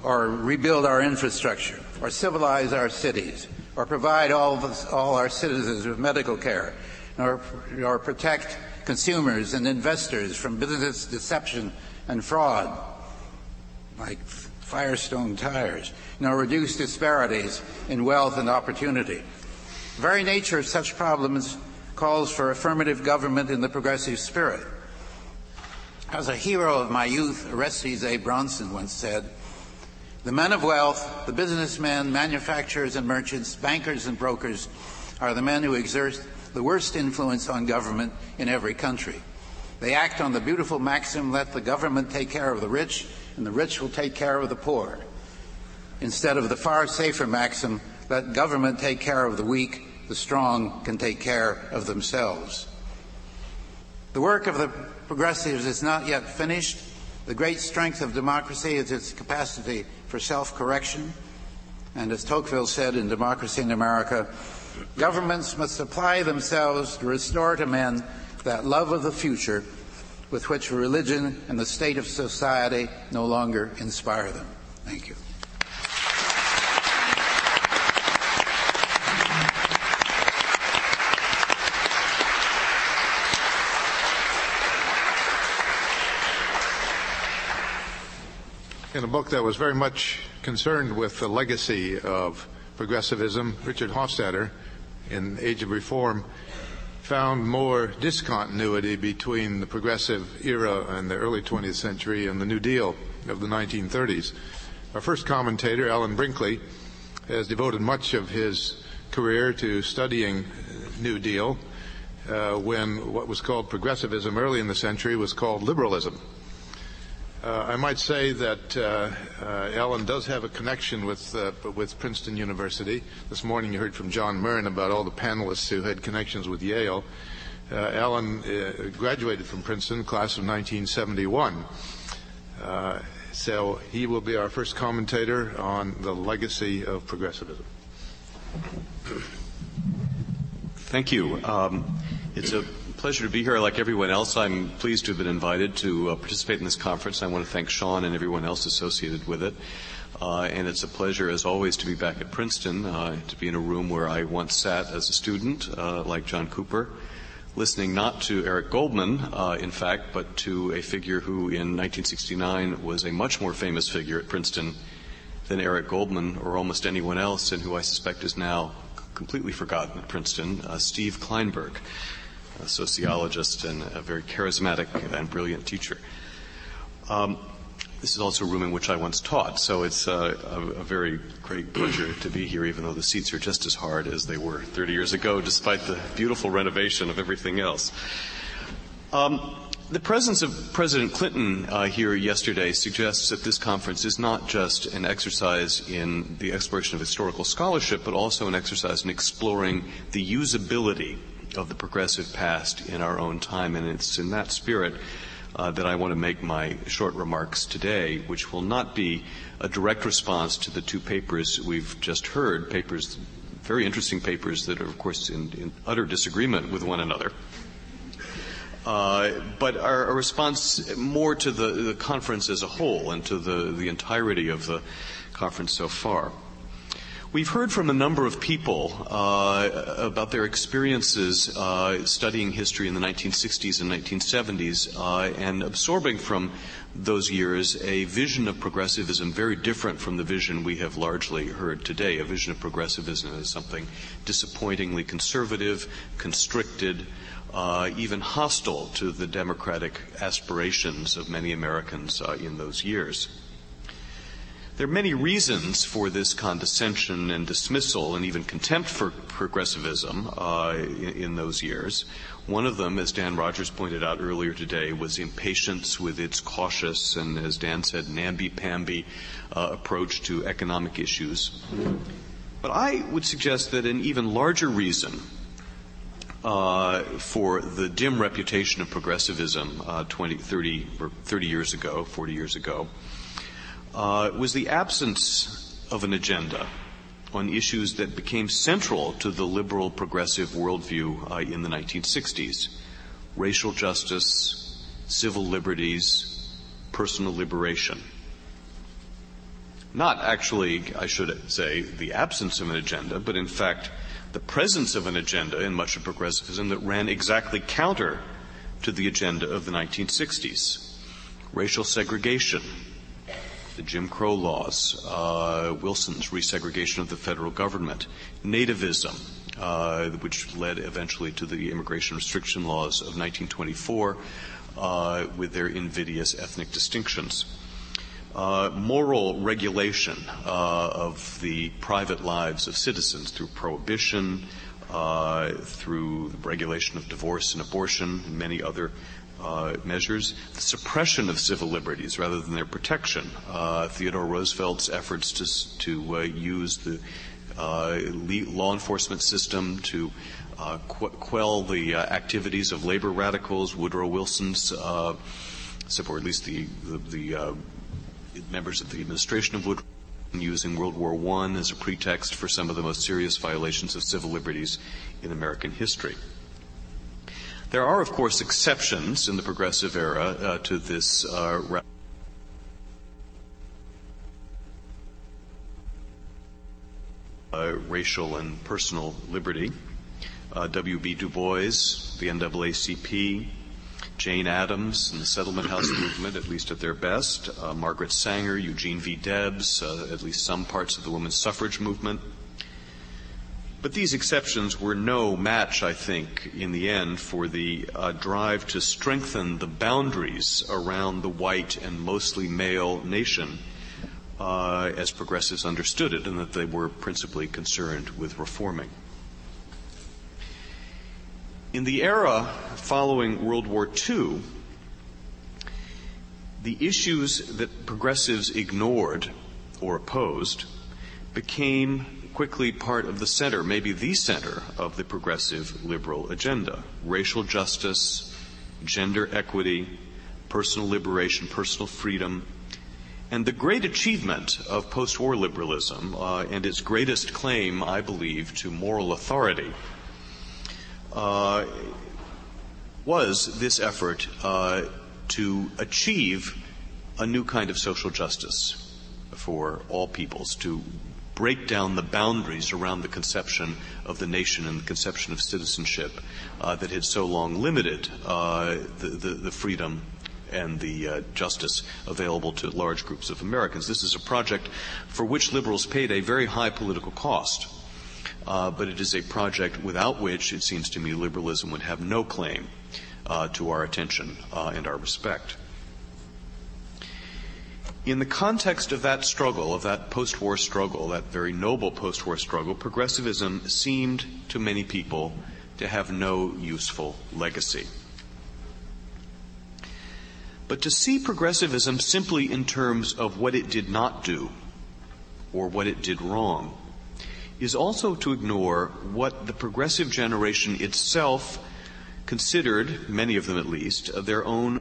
or rebuild our infrastructure or civilize our cities or provide all, us, all our citizens with medical care or, or protect consumers and investors from business deception and fraud, like Firestone tires, nor reduce disparities in wealth and opportunity. The very nature of such problems calls for affirmative government in the progressive spirit. As a hero of my youth, Orestes A. Brownson once said, the men of wealth, the businessmen, manufacturers and merchants, bankers and brokers are the men who exert the worst influence on government in every country. They act on the beautiful maxim, let the government take care of the rich, and the rich will take care of the poor. Instead of the far safer maxim, let government take care of the weak, the strong can take care of themselves. The work of the progressives is not yet finished. The great strength of democracy is its capacity for self correction. And as Tocqueville said in Democracy in America, governments must apply themselves to restore to men that love of the future with which religion and the state of society no longer inspire them. Thank you. In a book that was very much concerned with the legacy of progressivism, Richard Hofstadter, in Age of Reform, found more discontinuity between the progressive era and the early 20th century and the New Deal of the 1930s. Our first commentator, Alan Brinkley, has devoted much of his career to studying New Deal uh, when what was called progressivism early in the century was called liberalism. Uh, I might say that uh, uh, Alan does have a connection with with Princeton University. This morning you heard from John Murrin about all the panelists who had connections with Yale. Uh, graduated from Princeton, class of 1971. so he will be our first commentator on the legacy of progressivism. Thank you. Um, it's a pleasure to be here. Like everyone else, I'm pleased to have been invited to uh, participate in this conference. I want to thank Sean and everyone else associated with it. Uh, and it's a pleasure, as always, to be back at Princeton, uh, to be in a room where I once sat as a student, uh, like John Cooper, listening not to Eric Goldman, uh, in fact, but to a figure who in 1969 was a much more famous figure at Princeton than Eric Goldman or almost anyone else, and who I suspect is now completely forgotten at Princeton, uh, Steve Klineberg a sociologist and a very charismatic and brilliant teacher. Um, this is also a room in which I once taught, so it's a, a, very great pleasure to be here, even though the seats are just as hard as they were 30 years ago, despite the beautiful renovation of everything else. Um, the presence of President Clinton uh, here yesterday suggests that this conference is not just an exercise in the exploration of historical scholarship, but also an exercise in exploring the usability of the progressive past in our own time. And it's in that spirit uh, that I want to make my short remarks today, which will not be a direct response to the two papers we've just heard, papers, very interesting papers that are, of course, in, in utter disagreement with one another. Uh, but are a response more to the, the conference as a whole and to the, the entirety of the conference so far. We've heard from a number of people uh, about their experiences uh, studying history in the 1960s and 1970s uh, and absorbing from those years a vision of progressivism very different from the vision we have largely heard today. A vision of progressivism as something disappointingly conservative, constricted, uh, even hostile to the democratic aspirations of many Americans uh, in those years. There are many reasons for this condescension and dismissal and even contempt for progressivism uh, in, in, those years. One of them, as Dan Rodgers pointed out earlier today, was impatience with its cautious and, as Dan said, namby-pamby uh, approach to economic issues. But I would suggest that an even larger reason uh, for the dim reputation of progressivism uh, 20, 30, 30 years ago, 40 years ago, uh, was the absence of an agenda on issues that became central to the liberal progressive worldview uh, in the 1960s racial justice, civil liberties, personal liberation. Not actually, I should say, the absence of an agenda, but in fact, the presence of an agenda in much of progressivism that ran exactly counter to the agenda of the 1960s. Racial segregation, the Jim Crow laws, uh, Wilson's resegregation of the federal government, nativism, uh, which led eventually to the immigration restriction laws of 1924 uh, with their invidious ethnic distinctions. Uh, moral regulation uh, of the private lives of citizens through prohibition, uh, through the regulation of divorce and abortion, and many other uh, measures, the suppression of civil liberties rather than their protection. Uh, Theodore Roosevelt's efforts to, to uh, use the law enforcement system to quell the activities of labor radicals, Woodrow Wilson's, or at least the, the, the members of the administration of Woodrow using World War I as a pretext for some of the most serious violations of civil liberties in American history. There are, of course, exceptions in the progressive era uh, to this uh, uh, racial and personal liberty. Uh, W.E.B. Du Bois, the NAACP, Jane Addams and the Settlement House movement, at least at their best, uh, Margaret Sanger, Eugene V. Debs, uh, at least some parts of the women's suffrage movement. But these exceptions were no match, I think, in the end, for the uh, drive to strengthen the boundaries around the white and mostly male nation uh, as progressives understood it, and that they were principally concerned with reforming. In the era following World War II, the issues that progressives ignored or opposed became quickly part of the center, maybe the center of the progressive liberal agenda. Racial justice, gender equity, personal liberation, personal freedom, and the great achievement of post-war liberalism uh, and its greatest claim, I believe, to moral authority uh, was this effort uh, to achieve a new kind of social justice for all peoples, to break down the boundaries around the conception of the nation and the conception of citizenship uh, that had so long limited uh, the, the, the, freedom and the uh, justice available to large groups of Americans. This is a project for which liberals paid a very high political cost uh, but it is a project without which it seems to me liberalism would have no claim uh, to our attention uh, and our respect. In the context of that struggle, of that post war struggle, that very noble post war struggle, progressivism seemed to many people to have no useful legacy. But to see progressivism simply in terms of what it did not do or what it did wrong is also to ignore what the progressive generation itself considered, many of them at least, of their own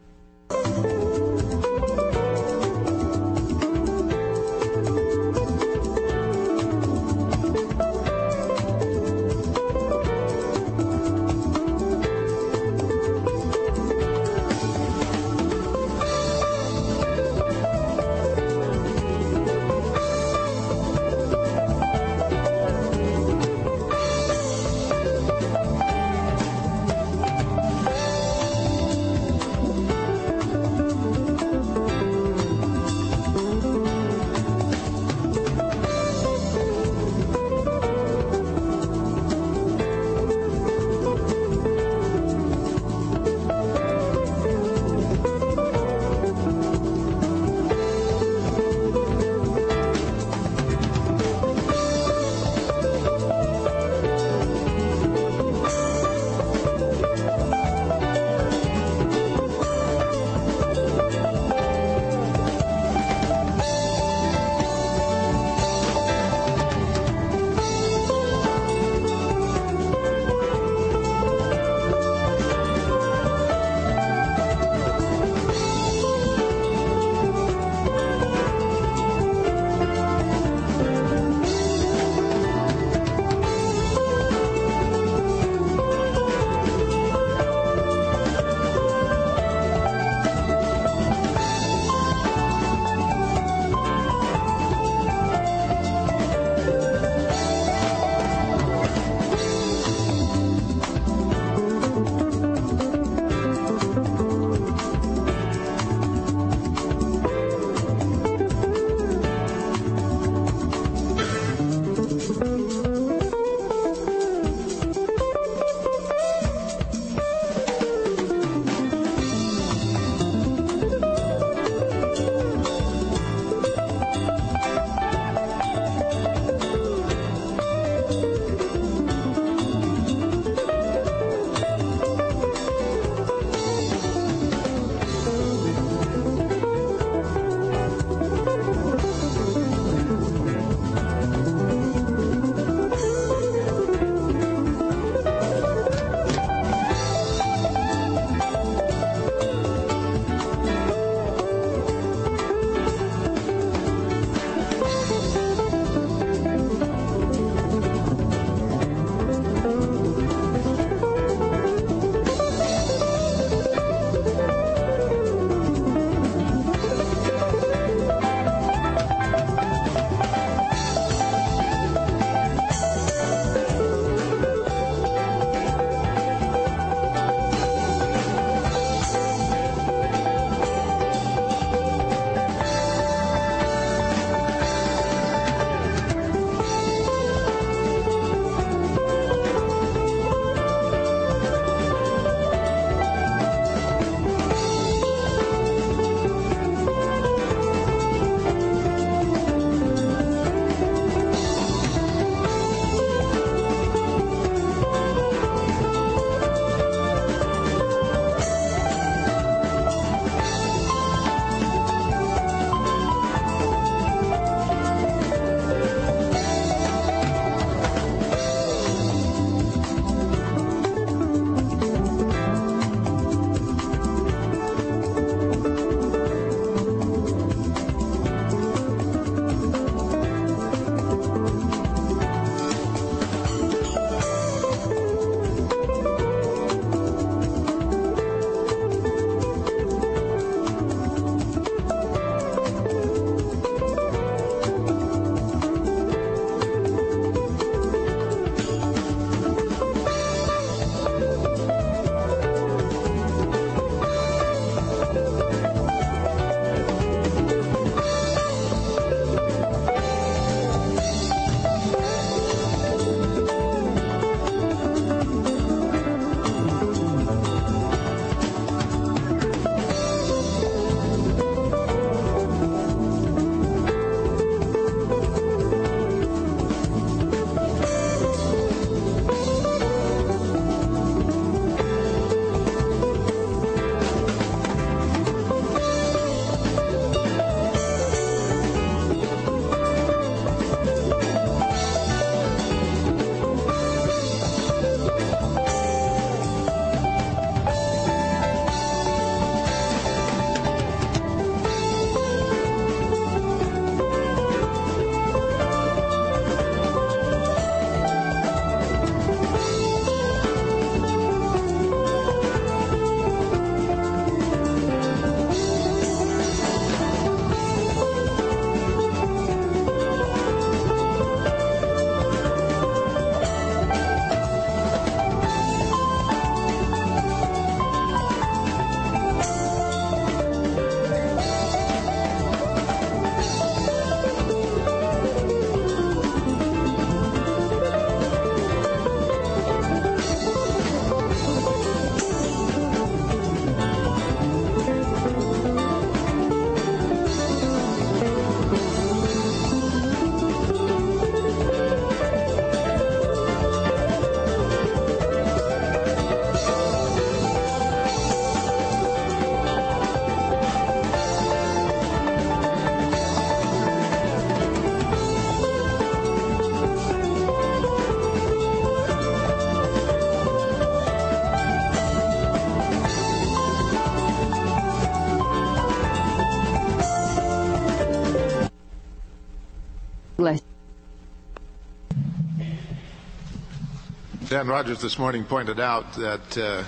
Dan Rodgers this morning pointed out that uh,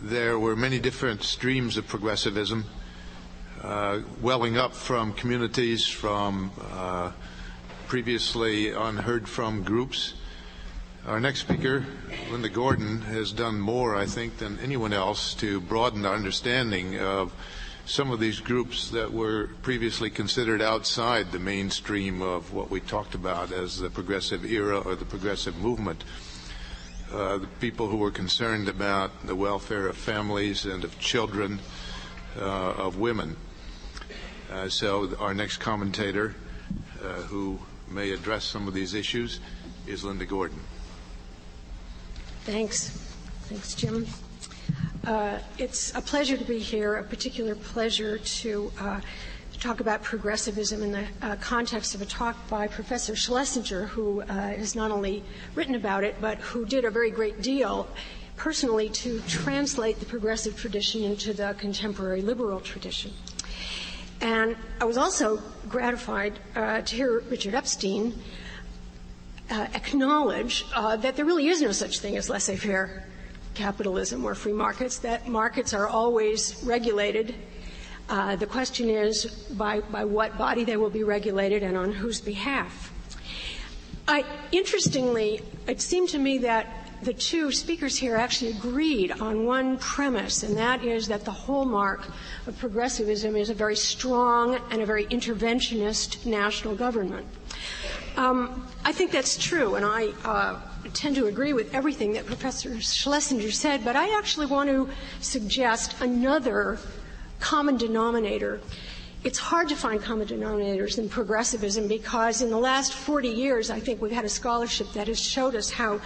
there were many different streams of progressivism uh, welling up from communities, from uh, previously unheard from groups. Our next speaker, Linda Gordon, has done more, I think, than anyone else to broaden our understanding of some of these groups that were previously considered outside the mainstream of what we talked about as the progressive era or the progressive movement. Uh, the people who were concerned about the welfare of families and of children, uh, of women. Uh, so our next commentator uh, who may address some of these issues is Linda Gordon. Thanks. Thanks, Jim. Uh, it's a pleasure to be here, a particular pleasure to talk about progressivism in the uh, context of a talk by Professor Schlesinger, who uh, has not only written about it, but who did a very great deal personally to translate the progressive tradition into the contemporary liberal tradition. And I was also gratified uh, to hear Richard Epstein uh, acknowledge uh, that there really is no such thing as laissez faire capitalism or free markets, that markets are always regulated. Uh, the question is by, by what body they will be regulated and on whose behalf. I, interestingly, it seemed to me that the two speakers here actually agreed on one premise, and that is that the hallmark of progressivism is a very strong and a very interventionist national government. Um, I think that's true, and I uh, tend to agree with everything that Professor Schlesinger said, but I actually want to suggest another common denominator. It's hard to find common denominators in progressivism because in the last 40 years, I think we've had a scholarship that has showed us how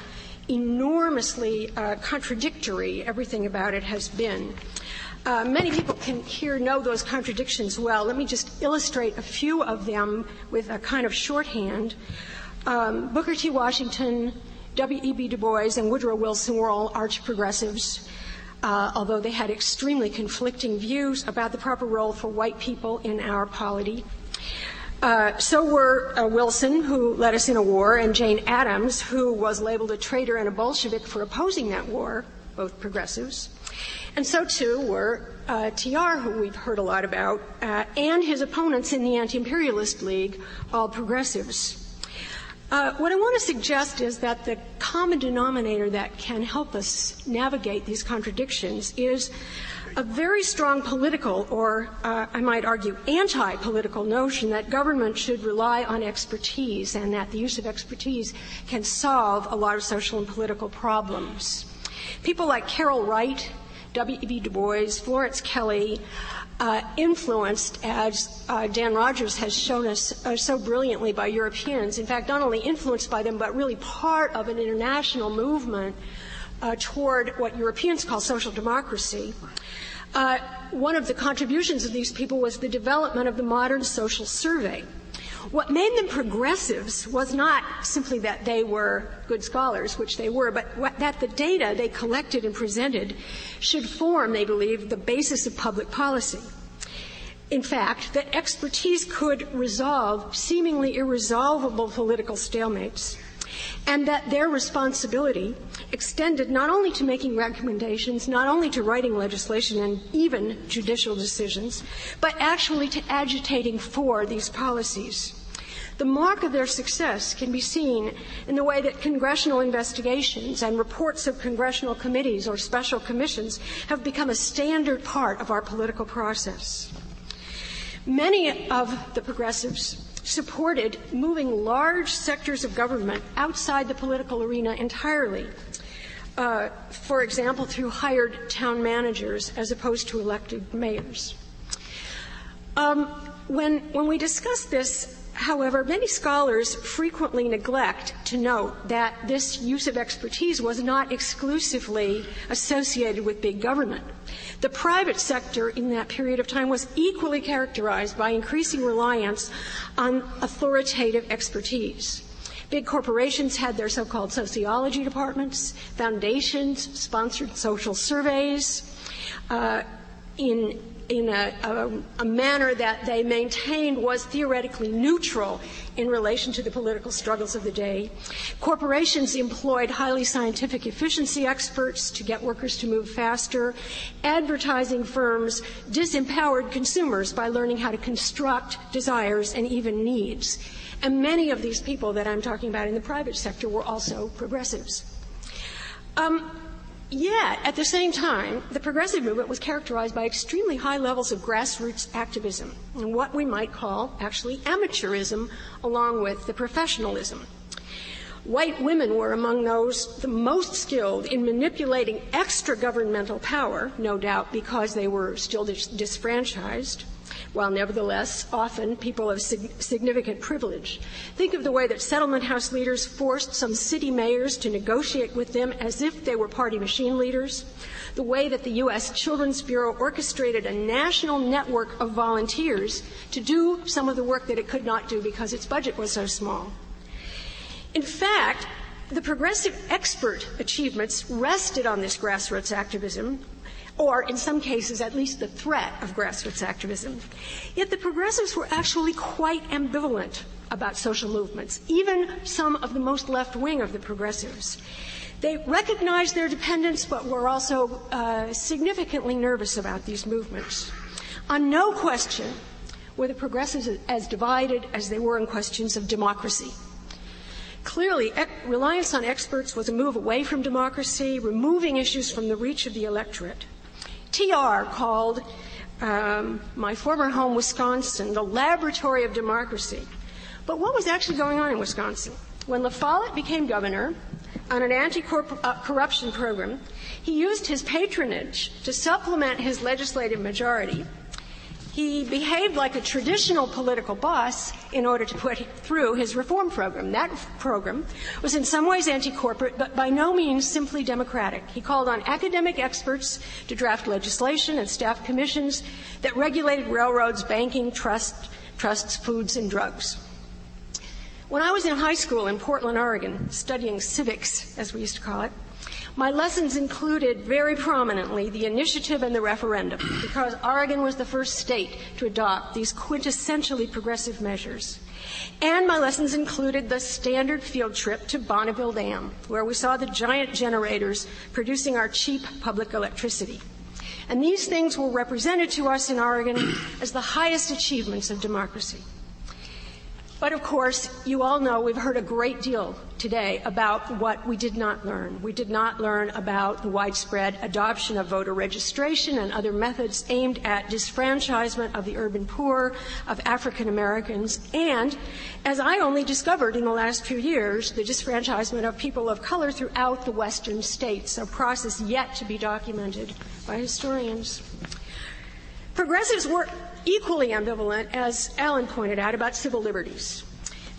enormously uh, contradictory everything about it has been. Uh, many people can here know those contradictions well. Let me just illustrate a few of them with a kind of shorthand. Um, Booker T. Washington, W.E.B. Du Bois, and Woodrow Wilson were all arch progressives. Uh, although they had extremely conflicting views about the proper role for white people in our polity. Uh, so were uh, Wilson, who led us in a war, and Jane Addams, who was labeled a traitor and a Bolshevik for opposing that war, both progressives. And so too were uh, TR, who we've heard a lot about, uh, and his opponents in the Anti Imperialist League, all progressives. Uh, what I want to suggest is that the common denominator that can help us navigate these contradictions is a very strong political, or uh, I might argue anti political notion that government should rely on expertise and that the use of expertise can solve a lot of social and political problems. People like Carroll Wright, W.E.B. Du Bois, Florence Kelley, uh, influenced, as uh, Dan Rodgers has shown us uh, so brilliantly, by Europeans. In fact, not only influenced by them, but really part of an international movement uh, toward what Europeans call social democracy. Uh, one of the contributions of these people was the development of the modern social survey. What made them progressives was not simply that they were good scholars, which they were, but what, that the data they collected and presented should form, they believed, the basis of public policy. In fact, that expertise could resolve seemingly irresolvable political stalemates and that their responsibility extended not only to making recommendations, not only to writing legislation and even judicial decisions, but actually to agitating for these policies. The mark of their success can be seen in the way that congressional investigations and reports of congressional committees or special commissions have become a standard part of our political process. Many of the progressives supported moving large sectors of government outside the political arena entirely. Uh, for example, through hired town managers as opposed to elected mayors. Um, when, when we discuss this, however, many scholars frequently neglect to note that this use of expertise was not exclusively associated with big government. The private sector in that period of time was equally characterized by increasing reliance on authoritative expertise. Big corporations had their so called sociology departments, foundations sponsored social surveys. Uh, in in a, a, a, manner that they maintained was theoretically neutral in relation to the political struggles of the day. Corporations employed highly scientific efficiency experts to get workers to move faster. Advertising firms disempowered consumers by learning how to construct desires and even needs. And many of these people that I'm talking about in the private sector were also progressives. Um, Yet, at the same time, the progressive movement was characterized by extremely high levels of grassroots activism and what we might call actually amateurism along with the professionalism. White women were among those the most skilled in manipulating extra governmental power, no doubt because they were still dis- disfranchised while nevertheless often people of significant privilege. Think of the way that settlement house leaders forced some city mayors to negotiate with them as if they were party machine leaders, the way that the U.S. Children's Bureau orchestrated a national network of volunteers to do some of the work that it could not do because its budget was so small. In fact, the progressive expert achievements rested on this grassroots activism, or in some cases at least the threat of grassroots activism. Yet the progressives were actually quite ambivalent about social movements, even some of the most left wing of the progressives. They recognized their dependence, but were also uh, significantly nervous about these movements. On no question were the progressives as divided as they were in questions of democracy. Clearly, reliance on experts was a move away from democracy, removing issues from the reach of the electorate. TR called um, my former home, Wisconsin, the laboratory of democracy. But what was actually going on in Wisconsin? When La Follette became governor on an anti corruption program, he used his patronage to supplement his legislative majority he behaved like a traditional political boss in order to put through his reform program. That program was in some ways anti-corporate, but by no means simply democratic. He called on academic experts to draft legislation and staff commissions that regulated railroads, banking, trust, trusts, foods, and drugs. When I was in high school in Portland, Oregon, studying civics, as we used to call it, my lessons included very prominently the initiative and the referendum, because Oregon was the first state to adopt these quintessentially progressive measures. And my lessons included the standard field trip to Bonneville Dam, where we saw the giant generators producing our cheap public electricity. And these things were represented to us in Oregon as the highest achievements of democracy. But of course, you all know we've heard a great deal today about what we did not learn. We did not learn about the widespread adoption of voter registration and other methods aimed at disfranchisement of the urban poor, of African Americans, and, as I only discovered in the last few years, the disfranchisement of people of color throughout the western states, a process yet to be documented by historians. Progressives were equally ambivalent, as Alan pointed out, about civil liberties.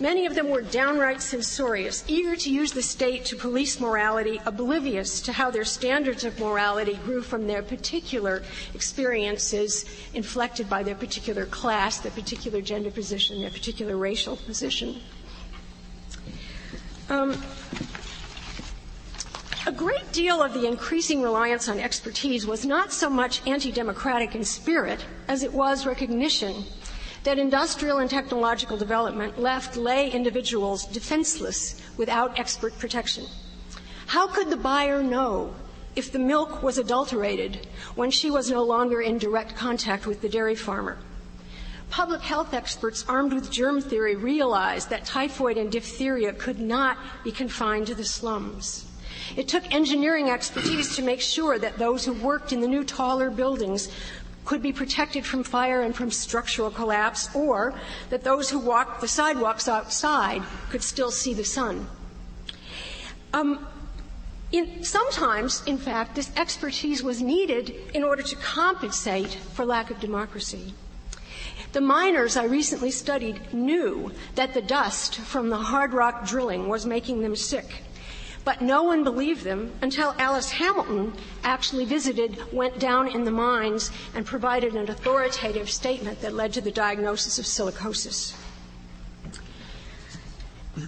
Many of them were downright censorious, eager to use the state to police morality, oblivious to how their standards of morality grew from their particular experiences inflected by their particular class, their particular gender position, their particular racial position. Um, a great deal of the increasing reliance on expertise was not so much anti democratic in spirit as it was recognition that industrial and technological development left lay individuals defenseless without expert protection. How could the buyer know if the milk was adulterated when she was no longer in direct contact with the dairy farmer? Public health experts armed with germ theory realized that typhoid and diphtheria could not be confined to the slums. It took engineering expertise to make sure that those who worked in the new taller buildings could be protected from fire and from structural collapse, or that those who walked the sidewalks outside could still see the sun. Um, in, sometimes, in fact, this expertise was needed in order to compensate for lack of democracy. The miners I recently studied knew that the dust from the hard rock drilling was making them sick. But no one believed them until Alice Hamilton actually visited, went down in the mines, and provided an authoritative statement that led to the diagnosis of silicosis.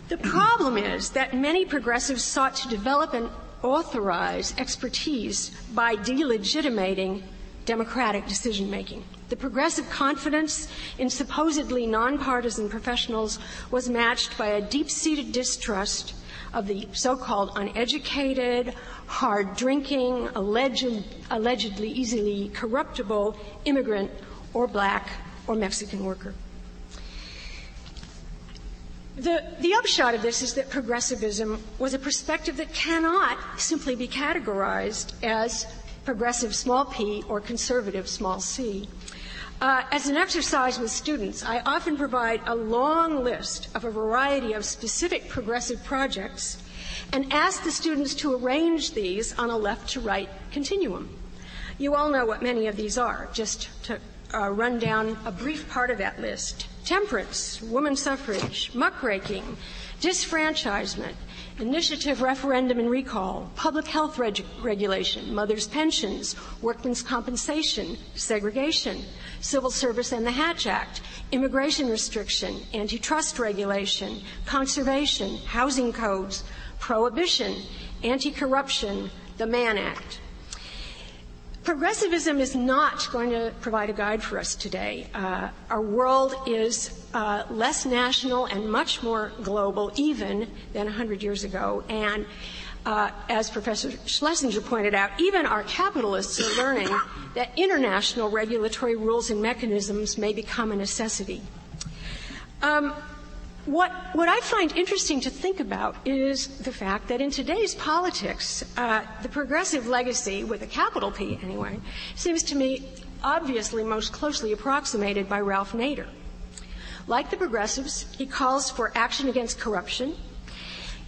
The problem is that many progressives sought to develop and authorize expertise by delegitimating democratic decision making. The progressive confidence in supposedly nonpartisan professionals was matched by a deep seated distrust of the so called uneducated, hard drinking, alleged, allegedly easily corruptible immigrant or black or Mexican worker. The, the upshot of this is that progressivism was a perspective that cannot simply be categorized as progressive small p or conservative small c. Uh, as an exercise with students, I often provide a long list of a variety of specific progressive projects and ask the students to arrange these on a left to right continuum. You all know what many of these are, just to uh, run down a brief part of that list temperance, woman suffrage, muckraking, disfranchisement, initiative referendum and recall, public health reg- regulation, mothers' pensions, workmen's compensation, segregation, civil service and the Hatch Act, immigration restriction, antitrust regulation, conservation, housing codes, prohibition, anti-corruption, the Mann Act. Progressivism is not going to provide a guide for us today. Uh, our world is uh, less national and much more global, even than 100 years ago. And uh, as Professor Schlesinger pointed out, even our capitalists are learning that international regulatory rules and mechanisms may become a necessity. Um, what, what I find interesting to think about is the fact that in today's politics, uh, the progressive legacy, with a capital P anyway, seems to me obviously most closely approximated by Ralph Nader. Like the progressives, he calls for action against corruption,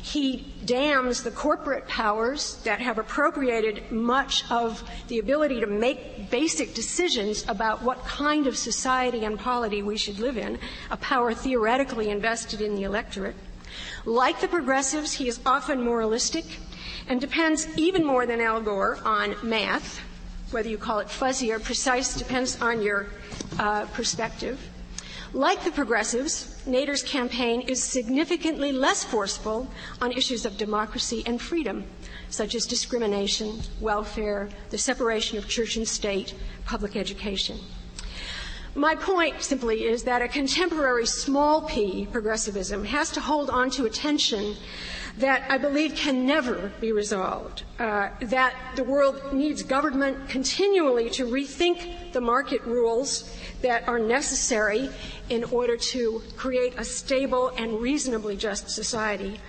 he damns the corporate powers that have appropriated much of the ability to make basic decisions about what kind of society and polity we should live in, a power theoretically invested in the electorate. Like the progressives, he is often moralistic and depends even more than Al Gore on math. Whether you call it fuzzy or precise depends on your uh, perspective. Like the progressives, Nader's campaign is significantly less forceful on issues of democracy and freedom, such as discrimination, welfare, the separation of church and state, public education. My point simply is that a contemporary small p progressivism has to hold on to a tension that I believe can never be resolved. Uh, that the world needs government continually to rethink the market rules that are necessary in order to create a stable and reasonably just society.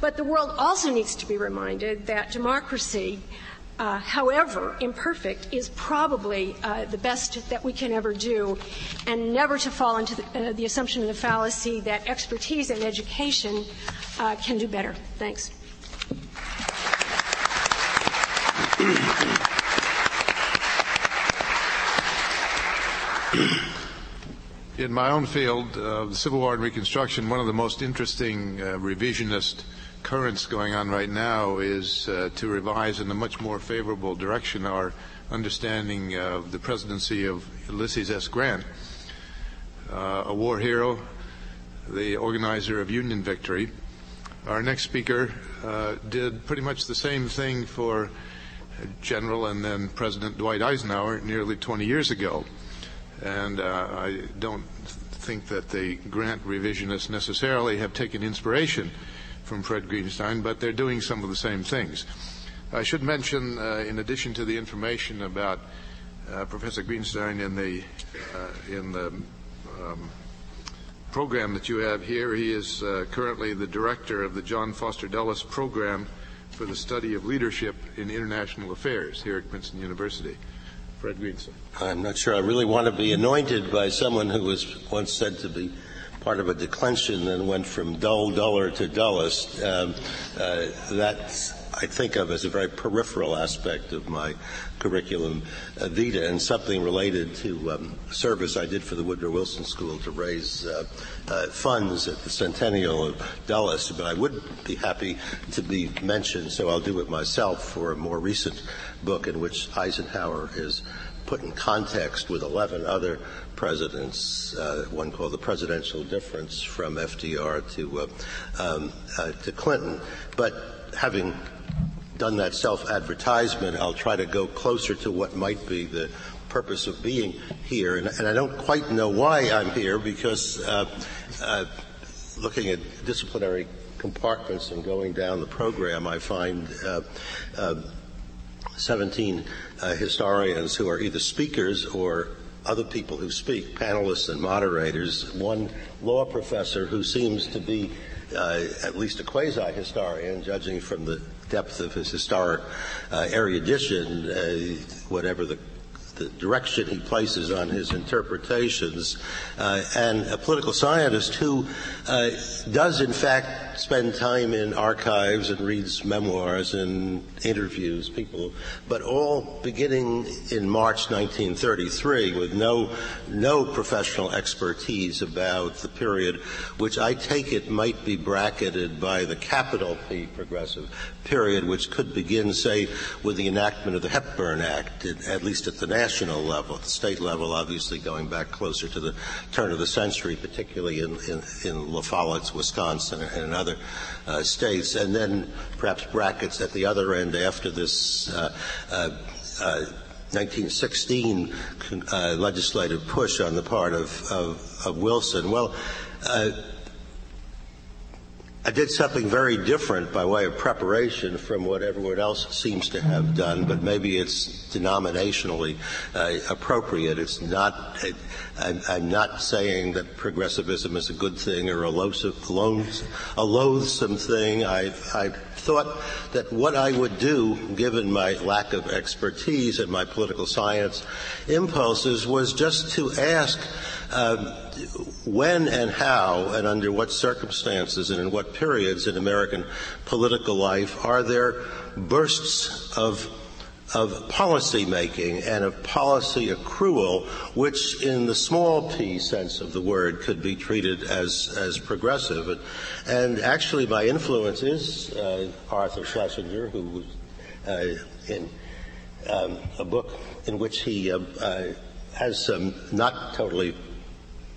But the world also needs to be reminded that democracy, uh, however imperfect, is probably uh, the best that we can ever do, and never to fall into the, uh, the assumption of the fallacy that expertise and education uh, can do better. Thanks. In my own field, uh, the Civil War and Reconstruction, one of the most interesting uh, revisionist currents going on right now is uh, to revise in a much more favorable direction our understanding of the presidency of Ulysses S. Grant, uh, a war hero, the organizer of Union victory. Our next speaker uh, did pretty much the same thing for General and then President Dwight Eisenhower nearly 20 years ago. And uh, I don't think that the Grant revisionists necessarily have taken inspiration from Fred Greenstein, but they're doing some of the same things. I should mention, uh, in addition to the information about uh, Professor Greenstein in the uh, in the um, program that you have here, he is uh, currently the director of the John Foster Dulles Program for the Study of Leadership in International Affairs here at Princeton University. Fred Greenstein. I'm not sure I really want to be anointed by someone who was once said to be part of a declension and went from dull, duller to dullest. Um, uh, that I think of as a very peripheral aspect of my curriculum uh, vita and something related to um, service I did for the Woodrow Wilson School to raise uh, uh, funds at the centennial of Dulles. But I would be happy to be mentioned, so I'll do it myself for a more recent book in which Eisenhower is put in context with 11 other presidents, uh, one called The Presidential Difference from FDR to, uh, um, uh, to Clinton. But having done that self advertisement, I'll try to go closer to what might be the purpose of being here, and, and I don't quite know why I'm here because uh, uh, looking at disciplinary compartments and going down the program, I find uh, uh 17 uh, historians who are either speakers or other people who speak, panelists and moderators, one law professor who seems to be uh, at least a quasi-historian, judging from the depth of his historic uh, erudition, uh, whatever the the direction he places on his interpretations, uh, and a political scientist who uh, does, in fact, spend time in archives and reads memoirs and interviews people, but all beginning in March 1933 with no, no professional expertise about the period, which I take it might be bracketed by the capital P progressive period, which could begin, say, with the enactment of the Hepburn Act, at least at the national level, at the state level, obviously going back closer to the turn of the century, particularly in, in, in La Follette, Wisconsin, and in other uh, states, and then perhaps brackets at the other end after this. Uh, uh, 1916 uh, uh, legislative push on the part of, of, of Wilson. Well, uh, I did something very different by way of preparation from what everyone else seems to have done, but maybe it's denominationally uh, appropriate. It's not. I'm, I'm, not saying that progressivism is a good thing or a, loathsome, a loathsome thing. I, I thought that what I would do, given my lack of expertise and my political science impulses, was just to ask. Um, when and how and under what circumstances and in what periods in American political life are there bursts of of policy making and of policy accrual, which in the small p sense of the word could be treated as, as progressive. And, and actually my influence is uh, Arthur Schlesinger, who uh, in um, a book in which he uh, uh has some not totally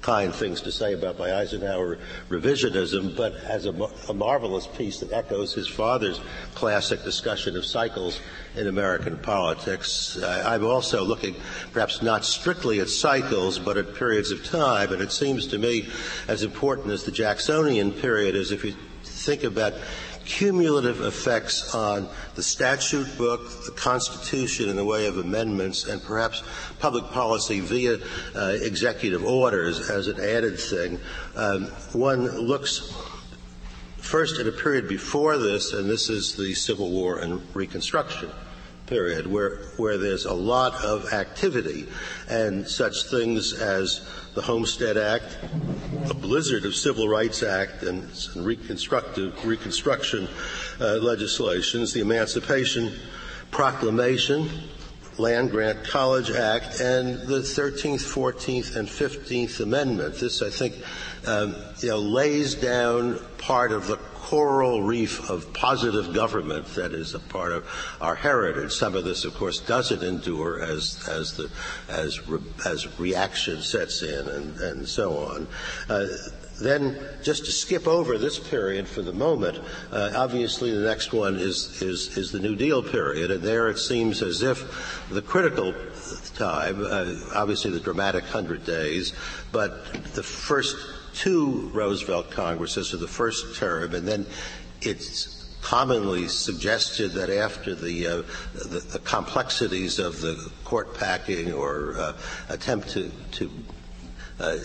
kind things to say about my Eisenhower revisionism, but as a, a, marvelous piece that echoes his father's classic discussion of cycles in American politics. Uh, I'm also looking perhaps not strictly at cycles, but at periods of time, and it seems to me as important as the Jacksonian period is if you think about cumulative effects on the statute book, the Constitution in the way of amendments, and perhaps public policy via uh, executive orders as an added thing. Um, one looks first at a period before this, and this is the Civil War and Reconstruction period, where, where there's a lot of activity and such things as the Homestead Act, a blizzard of Civil Rights Act and, reconstructive reconstruction uh, legislations, the Emancipation Proclamation, Land Grant College Act, and the 13th, 14th, and 15th Amendment. This, I think, um, you know, lays down part of the coral reef of positive government that is a part of our heritage. Some of this, of course, doesn't endure as as the as re, as reaction sets in and and so on. Uh, then, just to skip over this period for the moment, uh, obviously the next one is, is, is the New Deal period, and there it seems as if the critical time, uh, obviously the dramatic hundred days, but the first two Roosevelt Congresses of the first term, and then it's commonly suggested that after the, uh, the, the, complexities of the court packing or uh, attempt to, to uh,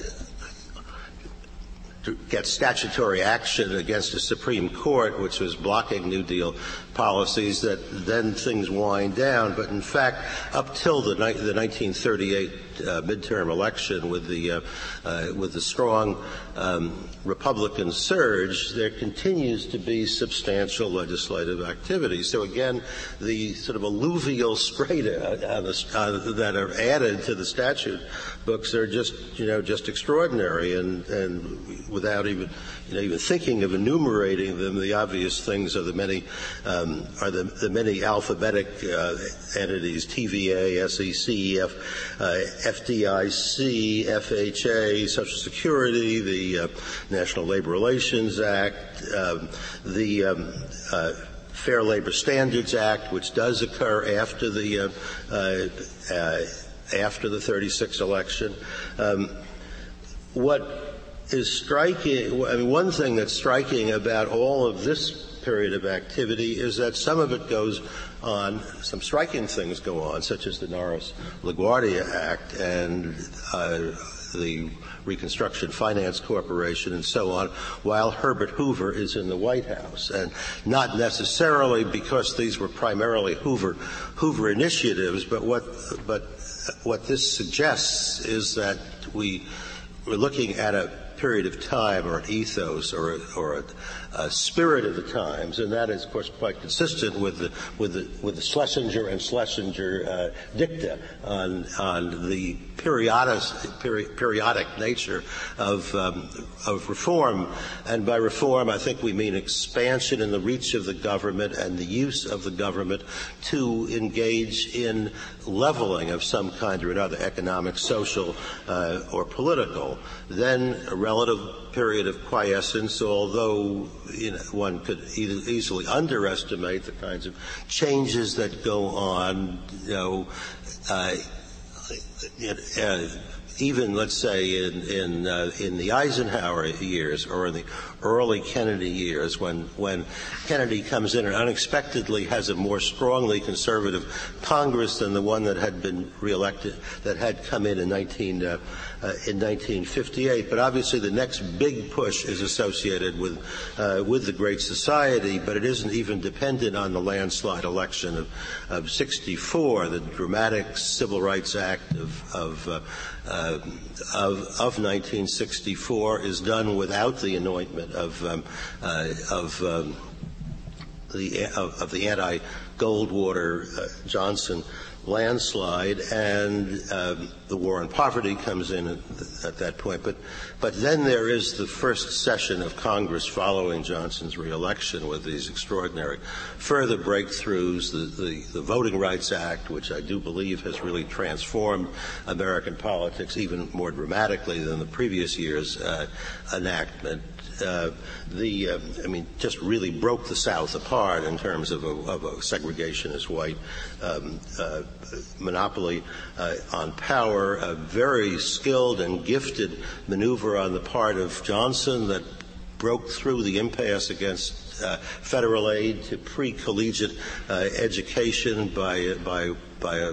to get statutory action against the Supreme Court, which was blocking New Deal policies, that then things wind down. But in fact, up till the, the 1938 uh, midterm election, with the uh, uh, with the strong um, Republican surge, there continues to be substantial legislative activity. So again, the sort of alluvial strata that are added to the statute books are just you know just extraordinary, and and without even you know even thinking of enumerating them, the obvious things are the many um, are the, the many alphabetic uh, entities: TVA, SEC, F, uh, FDIC, FHA, Social Security, the uh, National Labor Relations Act, um, the um, uh, Fair Labor Standards Act, which does occur after the uh, uh, after the 36 election. Um, what is striking, I mean, one thing that's striking about all of this period of activity is that some of it goes on, some striking things go on, such as the Norris LaGuardia Act and uh, the Reconstruction Finance Corporation and so on, while Herbert Hoover is in the White House. And not necessarily because these were primarily Hoover, Hoover initiatives, but what, but what this suggests is that we, we're looking at a period of time or an ethos or, a, or a, a, spirit of the times, and that is, of course, quite consistent with the, with the, with the Schlesinger and Schlesinger uh, dicta on, on the periodic, peri- periodic nature of, um, of reform. And by reform, I think we mean expansion in the reach of the government and the use of the government to engage in leveling of some kind or another, economic, social, uh, or political. Then a relative period of quiescence, although you know, one could e- easily underestimate the kinds of changes that go on, you know, uh, uh, even let's say in in uh, in the Eisenhower years or in the early Kennedy years when when Kennedy comes in and unexpectedly has a more strongly conservative Congress than the one that had been reelected that had come in in 19 uh, uh, in 1958. But obviously, the next big push is associated with uh, with the Great Society, but it isn't even dependent on the landslide election of, of 64, the dramatic Civil Rights Act of of, of, of 1964 is done without the anointment of um, uh, of um, the of, of the anti Goldwater uh, Johnson landslide, and um, the war on poverty comes in at, at, that point. But, but then there is the first session of Congress following Johnson's reelection with these extraordinary further breakthroughs, the, the, the Voting Rights Act, which I do believe has really transformed American politics even more dramatically than the previous year's uh, enactment uh, the, uh, I mean, just really broke the South apart in terms of a, of a segregationist white um, uh, monopoly on power, a very skilled and gifted maneuver on the part of Johnson that broke through the impasse against uh, federal aid to pre-collegiate uh, education by, by, by a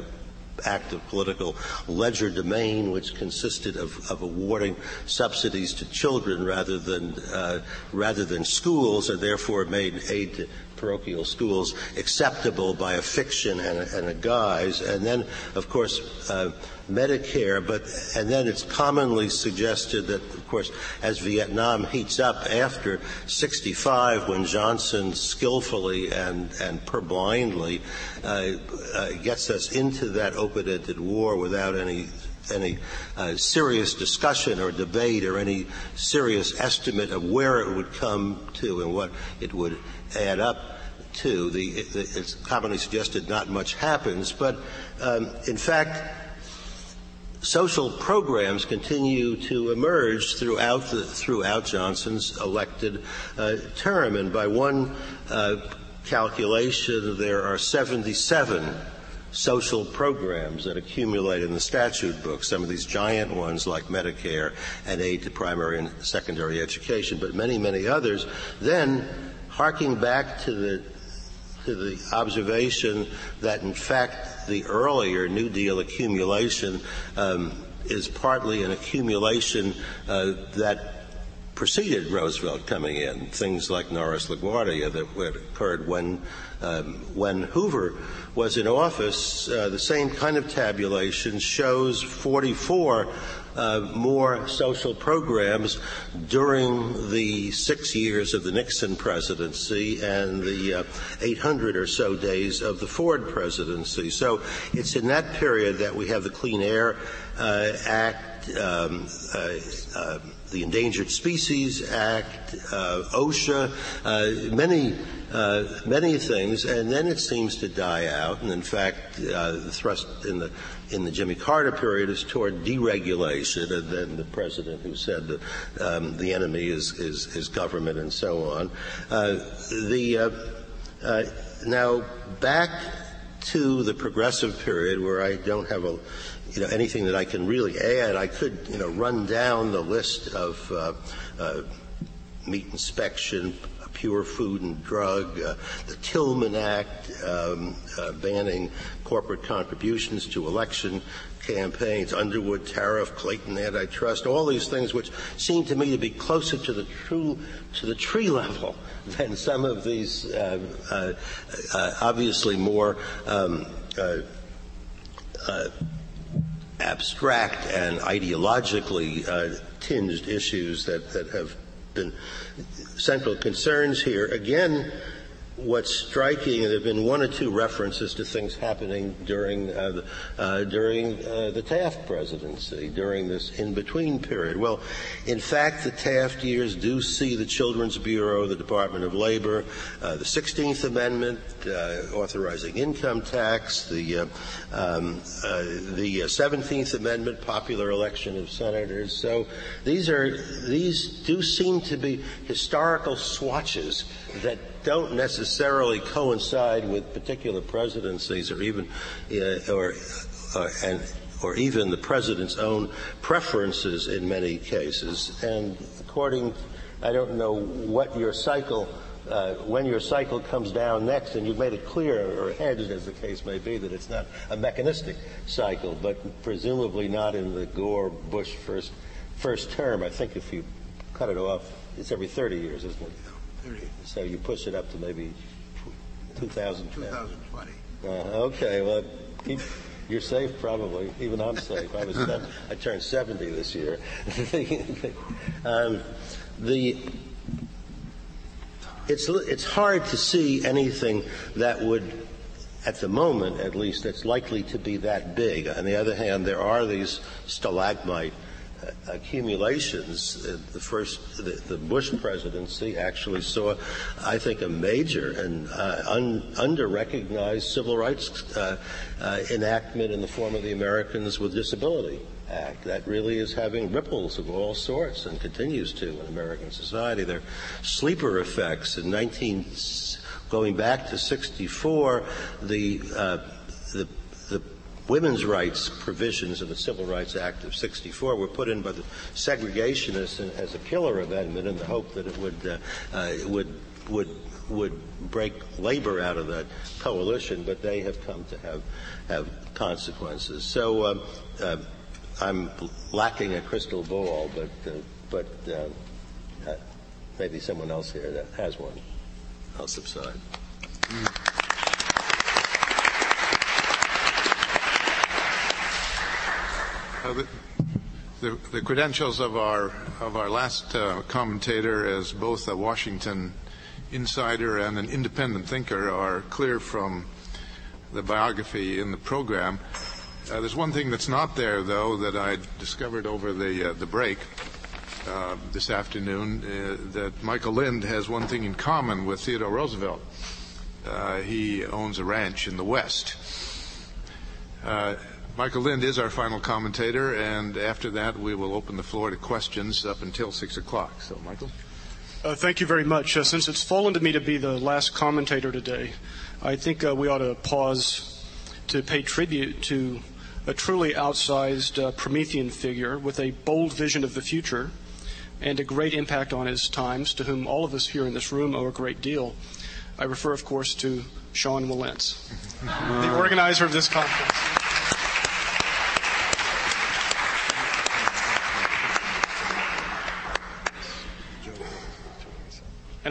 act of political legerdemain, which consisted of, of awarding subsidies to children rather than uh, rather than schools, and therefore made aid to parochial schools acceptable by a fiction and a, and a guise. And then, of course, uh, Medicare, but and then it's commonly suggested that, of course, as Vietnam heats up after 65, when Johnson skillfully and and purblindly uh, uh, gets us into that open-ended war without any any uh, serious discussion or debate or any serious estimate of where it would come to and what it would add up to. The, it's commonly suggested not much happens, but um, in fact, social programs continue to emerge throughout the, throughout Johnson's elected uh, term, and by one uh, calculation, there are 77 social programs that accumulate in the statute book. Some of these giant ones like Medicare and aid to primary and secondary education, but many, many others. Then, harking back to the to the observation that in fact the earlier New Deal accumulation um, is partly an accumulation uh, that preceded Roosevelt coming in. Things like Norris LaGuardia that occurred when um, when Hoover was in office. Uh, the same kind of tabulation shows 44 uh, more social programs during the six years of the Nixon presidency and the uh, 800 or so days of the Ford presidency. So it's in that period that we have the Clean Air uh, Act, um, uh, uh, the Endangered Species Act, uh, OSHA, many many things, and then it seems to die out. And in fact, the thrust in the in the Jimmy Carter period is toward deregulation, and then the president who said that um, the enemy is, is, is, government and so on. Uh, the uh, uh, now back to the progressive period where I don't have a you know, anything that I can really add. I could, you know, run down the list of uh, uh, meat inspection, pure food and drug, uh, the Tillman Act um, uh, banning corporate contributions to election campaigns, Underwood tariff, Clayton antitrust, all these things which seem to me to be closer to the true to the tree level than some of these uh, uh, uh obviously more um, uh, abstract and ideologically tinged issues that, that have been central concerns here. Again, what's striking, there have been one or two references to things happening during uh, the, uh, during uh, the Taft presidency, during this in-between period. Well, in fact, the Taft years do see the Children's Bureau, the Department of Labor, uh, the 16th Amendment uh, authorizing income tax, the uh, um, the 17th Amendment, popular election of senators. So these are these do seem to be historical swatches that don't necessarily coincide with particular presidencies or even uh, or uh, and or even the president's own preferences in many cases. And according, I don't know what your cycle, uh, when your cycle comes down next, and you've made it clear, or hedged as the case may be, that it's not a mechanistic cycle, but presumably not in the Gore Bush first first term. I think if you cut it off, it's every 30 years, isn't it? So you push it up to maybe 2010. 2020. Uh, okay, well, keep, you're safe probably. Even I'm safe. I was seven, I turned 70 this year. um, the it's it's hard to see anything that would at the moment, at least, that's likely to be that big. On the other hand, there are these stalagmite accumulations. The first, the, the, Bush presidency actually saw, I think, a major and uh, un, under-recognized civil rights uh, uh, enactment in the form of the Americans with Disability Act. That really is having ripples of all sorts and continues to in American society. There are sleeper effects. In 19, going back to 64, the uh, the women's rights provisions of the Civil Rights Act of 64 were put in by the segregationists as a killer amendment in the hope that it would, uh, uh, would, would, would break labor out of that coalition, but they have come to have, have consequences. So um, uh, I'm lacking a crystal ball, but, uh, but uh, uh, maybe someone else here that has one. I'll subside. Mm. The, the, credentials of our last uh, commentator as both a Washington insider and an independent thinker are clear from the biography in the program. Uh, there's one thing that's not there, though, that I discovered over the uh, break uh, this afternoon. Uh, that Michael Lind has one thing in common with Theodore Roosevelt. he owns a ranch in the West. Michael Lind is our final commentator, and after that, we will open the floor to questions up until 6 o'clock. So, Michael? Uh, thank you very much. Uh, since it's fallen to me to be the last commentator today, I think uh, we ought to pause to pay tribute to a truly outsized uh, Promethean figure with a bold vision of the future and a great impact on his times, to whom all of us here in this room owe a great deal. I refer, of course, to Sean Wilentz, the organizer of this conference.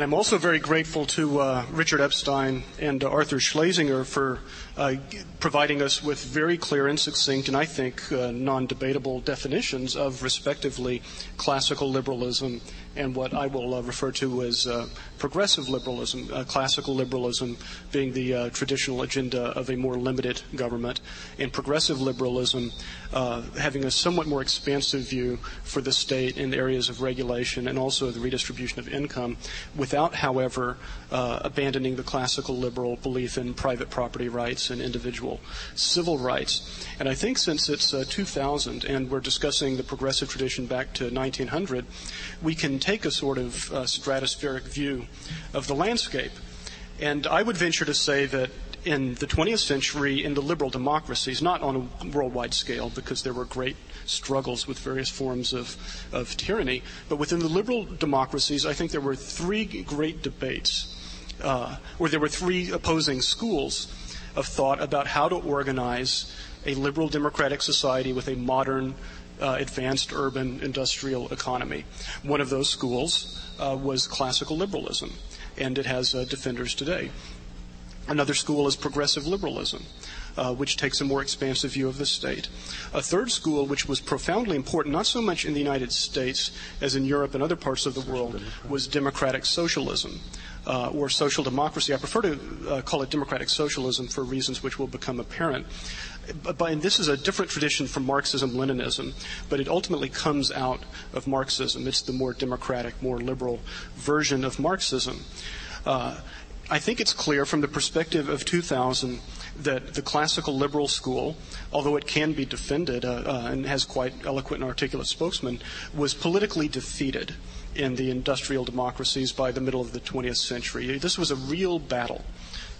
And I'm also very grateful to uh, Richard Epstein and uh, Arthur Schlesinger for uh, providing us with very clear and succinct, and I think uh, non debatable definitions of respectively classical liberalism and what I will uh, refer to as uh, progressive liberalism, uh, classical liberalism being the uh, traditional agenda of a more limited government, and progressive liberalism uh, having a somewhat more expansive view for the state in areas of regulation and also the redistribution of income, without, however, uh, abandoning the classical liberal belief in private property rights and individual civil rights. And I think since it's 2000 and we're discussing the progressive tradition back to 1900, we can take a sort of uh, stratospheric view of the landscape. And I would venture to say that in the 20th century in the liberal democracies, not on a worldwide scale because there were great struggles with various forms of, of tyranny, but within the liberal democracies, I think there were three great debates, uh, or there were three opposing schools of thought about how to organize a liberal democratic society with a modern, uh, advanced urban industrial economy. One of those schools uh, was classical liberalism, and it has uh, defenders today. Another school is progressive liberalism. Uh, which takes a more expansive view of the state. A third school, which was profoundly important, not so much in the United States as in Europe and other parts of the world, was democratic socialism. Uh, or social democracy. I prefer to uh, call it democratic socialism for reasons which will become apparent. And this is a different tradition from Marxism Leninism, but it ultimately comes out of Marxism. It's the more democratic, more liberal version of Marxism. Uh, I think it's clear from the perspective of 2000 that the classical liberal school, although it can be defended uh, uh, and has quite eloquent and articulate spokesmen, was politically defeated in the industrial democracies by the middle of the 20th century. This was a real battle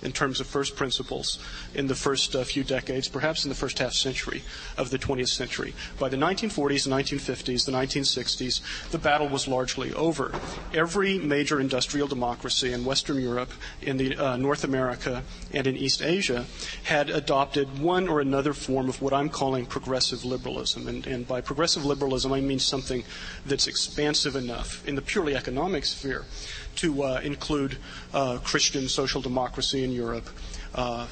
in terms of first principles in the first uh, few decades, perhaps in the first half century of the 20th century. By the 1940s, the 1950s, the 1960s, the battle was largely over. Every major industrial democracy in Western Europe, in the, uh, North America, and in East Asia had adopted one or another form of what I'm calling progressive liberalism. And, and by progressive liberalism, I mean something that's expansive enough in the purely economic sphere to uh, include uh, Christian social democracy in Europe, uh,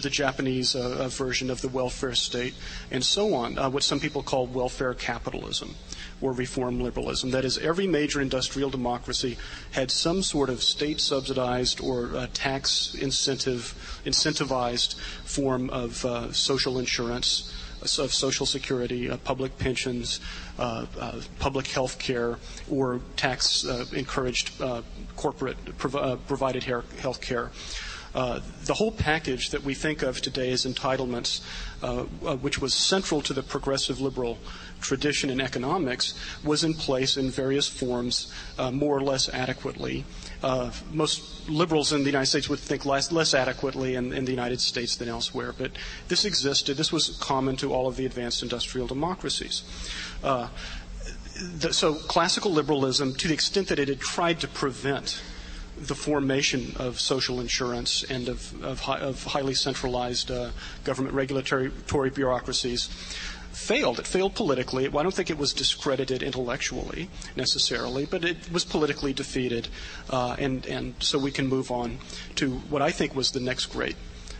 the Japanese uh, uh, version of the welfare state, and so on, uh, what some people call welfare capitalism or reform liberalism. That is, every major industrial democracy had some sort of state subsidized or tax incentive, incentivized form of social insurance of Social Security, uh, public pensions, uh, uh, public health care, or tax encouraged corporate prov- provided health care. Uh, the whole package that we think of today as entitlements, uh, uh, which was central to the progressive liberal tradition in economics, was in place in various forms more or less adequately. Most liberals in the United States would think less, less adequately in, in, the United States than elsewhere, but this existed. This was common to all of the advanced industrial democracies. The, so classical liberalism, to the extent that it had tried to prevent the formation of social insurance and of, of, of highly centralized uh, government regulatory bureaucracies failed. It failed politically. I don't think it was discredited intellectually necessarily, but it was politically defeated. Uh, and, and so we can move on to what I think was the next great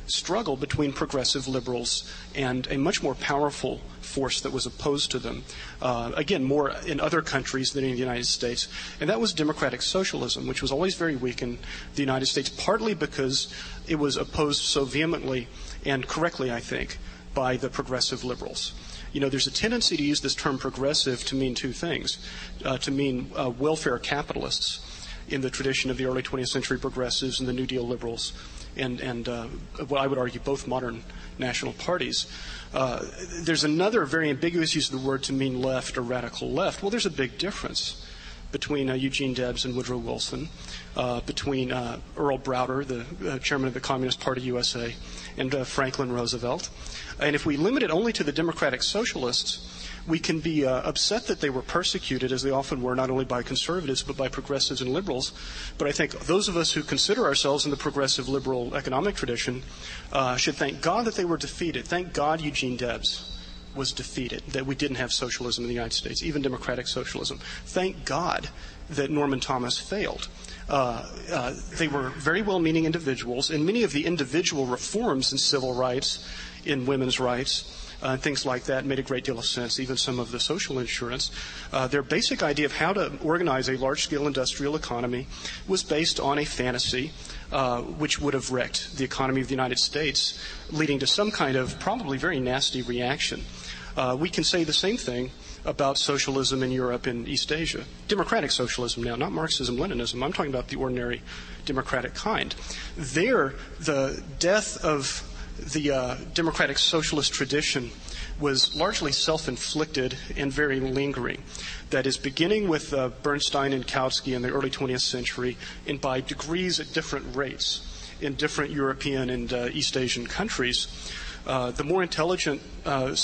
struggle between progressive liberals and a much more powerful force that was opposed to them. Uh, again, more in other countries than in the United States. And that was democratic socialism, which was always very weak in the United States, partly because it was opposed so vehemently and correctly, I think, by the progressive liberals. You know, there's a tendency to use this term progressive to mean two things uh, to mean uh, welfare capitalists in the tradition of the early 20th century progressives and the New Deal liberals and, and uh, what I would argue both modern national parties. Uh, there's another very ambiguous use of the word to mean left or radical left. Well, there's a big difference between uh, Eugene Debs and Woodrow Wilson, between uh, Earl Browder, the uh, chairman of the Communist Party USA, and Franklin Roosevelt. And if we limit it only to the Democratic Socialists, we can be uh, upset that they were persecuted, as they often were, not only by conservatives, but by progressives and liberals. But I think those of us who consider ourselves in the progressive liberal economic tradition uh, should thank God that they were defeated. Thank God Eugene Debs was defeated, that we didn't have socialism in the United States, even democratic socialism. Thank God that Norman Thomas failed. Uh, uh, they were very well meaning individuals, and many of the individual reforms in civil rights, in women's rights, uh, things like that made a great deal of sense, even some of the social insurance. Uh, their basic idea of how to organize a large scale industrial economy was based on a fantasy uh, which would have wrecked the economy of the United States, leading to some kind of probably very nasty reaction. Uh, we can say the same thing about socialism in Europe and East Asia. Democratic socialism now, not Marxism Leninism. I'm talking about the ordinary democratic kind. There, the death of the uh, democratic socialist tradition was largely self inflicted and very lingering. That is, beginning with uh, Bernstein and Kautsky in the early 20th century, and by degrees at different rates, in different European and uh, East Asian countries, uh, the more intelligent uh,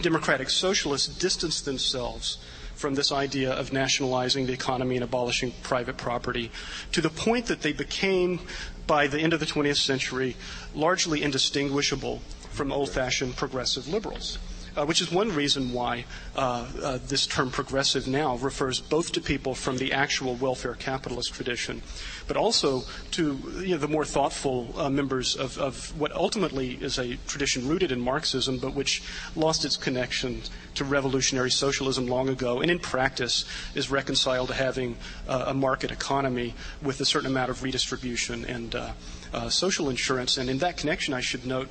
democratic socialists distanced themselves from this idea of nationalizing the economy and abolishing private property to the point that they became, by the end of the 20th century, largely indistinguishable from old fashioned progressive liberals uh, which is one reason why uh, uh, this term progressive now refers both to people from the actual welfare capitalist tradition, but also to you know, the more thoughtful uh, members of, of, what ultimately is a tradition rooted in Marxism, but which lost its connection to revolutionary socialism long ago, and in practice is reconciled to having uh, a market economy with a certain amount of redistribution and social insurance. And in that connection, I should note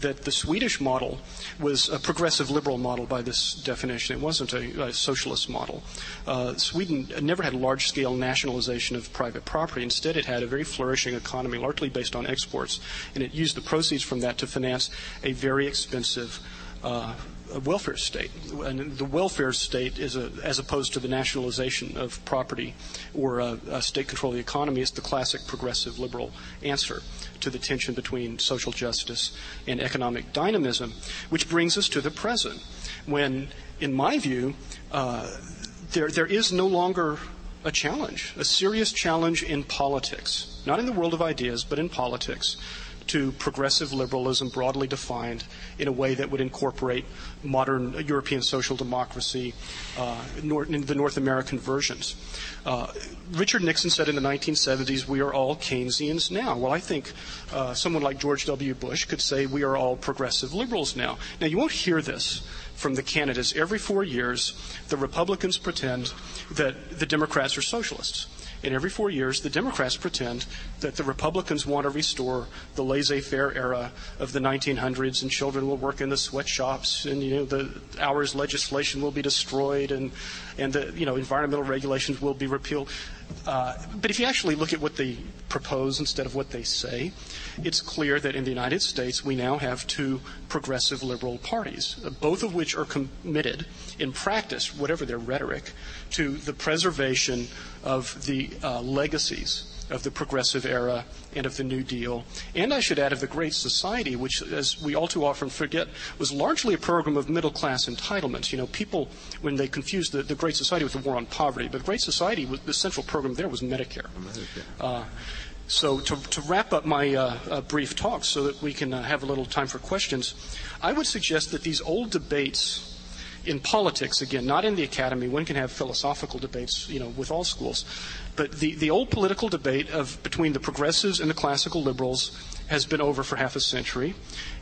that the Swedish model was a progressive liberal model by this definition. It wasn't a, a socialist model. Uh, Sweden never had large scale nationalization of private property. Instead, it had a very flourishing economy, largely based on exports, and it used the proceeds from that to finance a very expensive uh, a welfare state. And the welfare state is a, as opposed to the nationalization of property or a, a state control of the economy is the classic progressive liberal answer to the tension between social justice and economic dynamism, which brings us to the present, when, in my view, uh, there, there is no longer a challenge, a serious challenge in politics, not in the world of ideas, but in politics, to progressive liberalism broadly defined in a way that would incorporate modern European social democracy, uh, the North American versions. Uh, Richard Nixon said in the 1970s, we are all Keynesians now. Well, I think uh, someone like George W. Bush could say we are all progressive liberals now. Now, you won't hear this from the candidates. Every four years, the Republicans pretend that the Democrats are socialists. And every four years, the Democrats pretend that the Republicans want to restore the laissez-faire era of the 1900s, and children will work in the sweatshops, and you know the hours legislation will be destroyed, and and the you know environmental regulations will be repealed. Uh, but if you actually look at what they propose instead of what they say, it's clear that in the United States we now have two progressive liberal parties, both of which are committed in practice, whatever their rhetoric, to the preservation of the uh, legacies of the progressive era and of the New Deal. And I should add of the Great Society, which, as we all too often forget, was largely a program of middle class entitlements. You know, people, when they confused the, the Great Society with the war on poverty, but the Great Society, was, the central program there was Medicare. Medicare. Uh, so to, to, wrap up my uh, uh, brief talk so that we can uh, have a little time for questions, I would suggest that these old debates in politics, again, not in the academy. One can have philosophical debates, you know, with all schools. But the, the old political debate of between the progressives and the classical liberals has been over for half a century.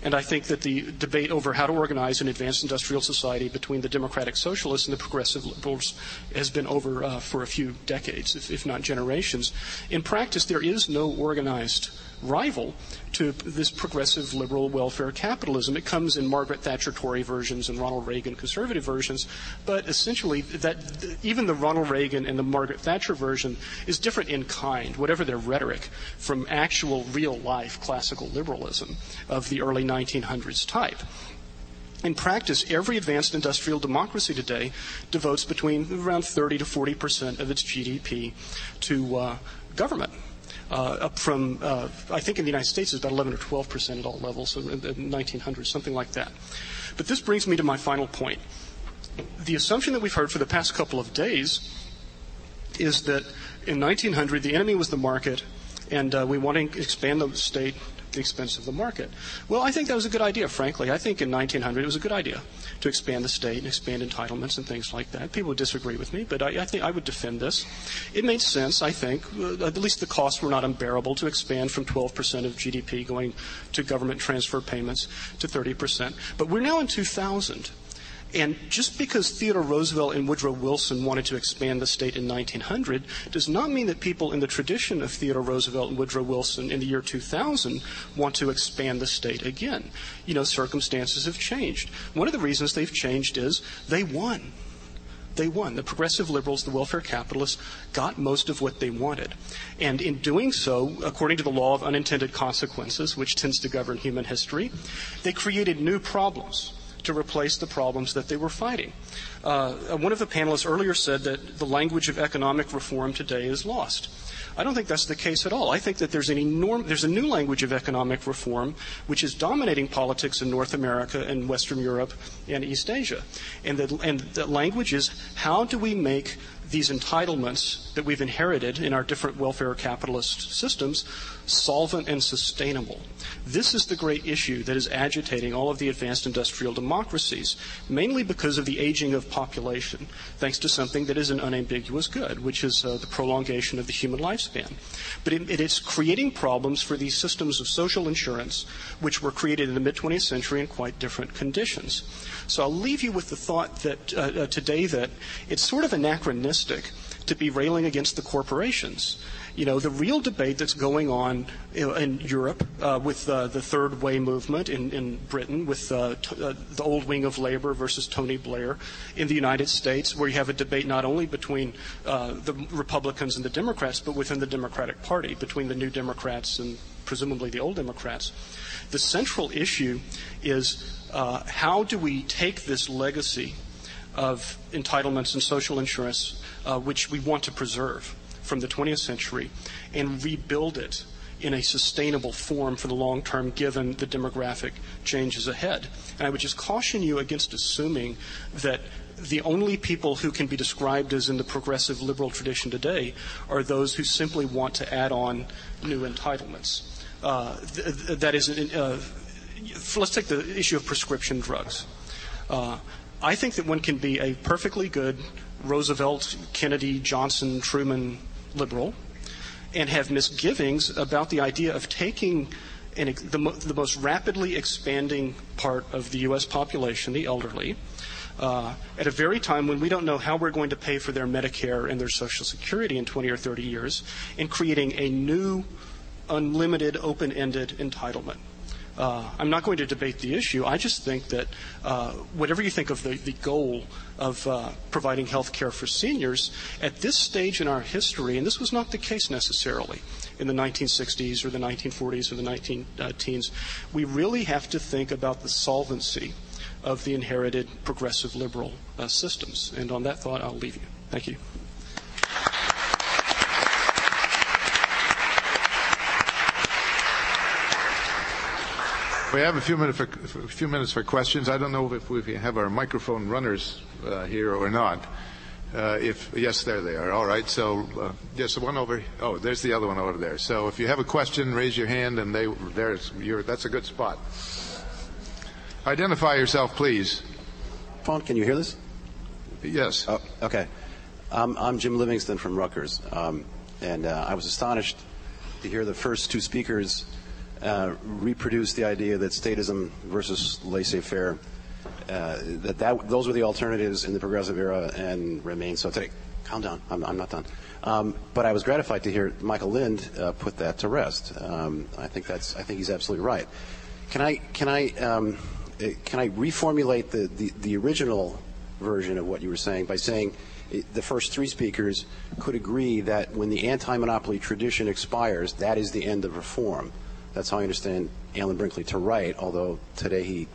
And I think that the debate over how to organize an advanced industrial society between the democratic socialists and the progressive liberals has been over uh, for a few decades, if, if not generations. In practice, there is no organized rival to this progressive liberal welfare capitalism. It comes in Margaret Thatcher Tory versions and Ronald Reagan conservative versions, but essentially that even the Ronald Reagan and the Margaret Thatcher version is different in kind, whatever their rhetoric, from actual real life classical liberalism of the early 1900s type. In practice, every advanced industrial democracy today devotes between around 30 to 40 percent of its GDP to uh, government uh, up from, uh, I think in the United States, it's about 11 or 12 percent at all levels, so in the 1900s, something like that. But this brings me to my final point. The assumption that we've heard for the past couple of days is that in 1900 the enemy was the market, and uh, we want to expand the state the expense of the market. Well, I think that was a good idea, frankly. I think in 1900 it was a good idea to expand the state and expand entitlements and things like that. People would disagree with me, but I, I think I would defend this. It made sense, I think. At least the costs were not unbearable to expand from 12% of GDP going to government transfer payments to 30%. But we're now in 2000. And just because Theodore Roosevelt and Woodrow Wilson wanted to expand the state in 1900 does not mean that people in the tradition of Theodore Roosevelt and Woodrow Wilson in the year 2000 want to expand the state again. You know, circumstances have changed. One of the reasons they've changed is they won. They won. The progressive liberals, the welfare capitalists, got most of what they wanted. And in doing so, according to the law of unintended consequences, which tends to govern human history, they created new problems to replace the problems that they were fighting. Uh, one of the panelists earlier said that the language of economic reform today is lost. I don't think that's the case at all. I think that there's an enorm- there's a new language of economic reform which is dominating politics in North America and Western Europe and East Asia. And the, and the language is how do we make these entitlements that we've inherited in our different welfare capitalist systems solvent and sustainable. This is the great issue that is agitating all of the advanced industrial democracies, mainly because of the aging of population, thanks to something that is an unambiguous good, which is uh, the prolongation of the human lifespan. But it, it is creating problems for these systems of social insurance, which were created in the mid 20th century in quite different conditions. So I'll leave you with the thought that uh, uh, today that it's sort of anachronistic to be railing against the corporations. You know, the real debate that's going on in Europe uh, with uh, the third way movement in, in Britain, with uh, t- uh, the old wing of labor versus Tony Blair, in the United States, where you have a debate not only between uh, the Republicans and the Democrats, but within the Democratic Party, between the new Democrats and presumably the old Democrats. The central issue is uh, how do we take this legacy of entitlements and social insurance, uh, which we want to preserve from the 20th century, and rebuild it in a sustainable form for the long term given the demographic changes ahead. And I would just caution you against assuming that the only people who can be described as in the progressive liberal tradition today are those who simply want to add on new entitlements. Uh, th- that is, uh, let's take the issue of prescription drugs. Uh, I think that one can be a perfectly good Roosevelt, Kennedy, Johnson, Truman liberal and have misgivings about the idea of taking an, the, the, most rapidly expanding part of the U.S. population, the elderly, uh, at a very time when we don't know how we're going to pay for their Medicare and their Social Security in 20 or 30 years, and creating a new, unlimited, open ended entitlement. Uh, I'm not going to debate the issue. I just think that uh, whatever you think of the, the goal of uh, providing health care for seniors, at this stage in our history, and this was not the case necessarily in the 1960s or the 1940s or the 19 uh, teens, we really have to think about the solvency of the inherited progressive liberal uh, systems. And on that thought, I'll leave you. Thank you. We have a few minutes for, a few minutes for questions. I don't know if we have our microphone runners uh, here or not. Uh, if yes, there they are. All right. So uh, yes, the one over. Oh, there's the other one over there. So if you have a question, raise your hand, and they there's your. That's a good spot. Identify yourself, please. Phone. Can you hear this? Yes. Oh, okay. Um, I'm Jim Livingston from Rutgers, um, and uh, I was astonished to hear the first two speakers uh, reproduce the idea that statism versus laissez-faire, uh, that, that those were the alternatives in the progressive era and remain so today. Calm down. I'm, I'm not done. Um, but I was gratified to hear Michael Lind uh, put that to rest. Um, I think that's. I think he's absolutely right. Can I? Can I? Um, uh, can I reformulate the, the, the original version of what you were saying by saying the first three speakers could agree that when the anti-monopoly tradition expires, that is the end of reform. That's how I understand Alan Brinkley to write, although today he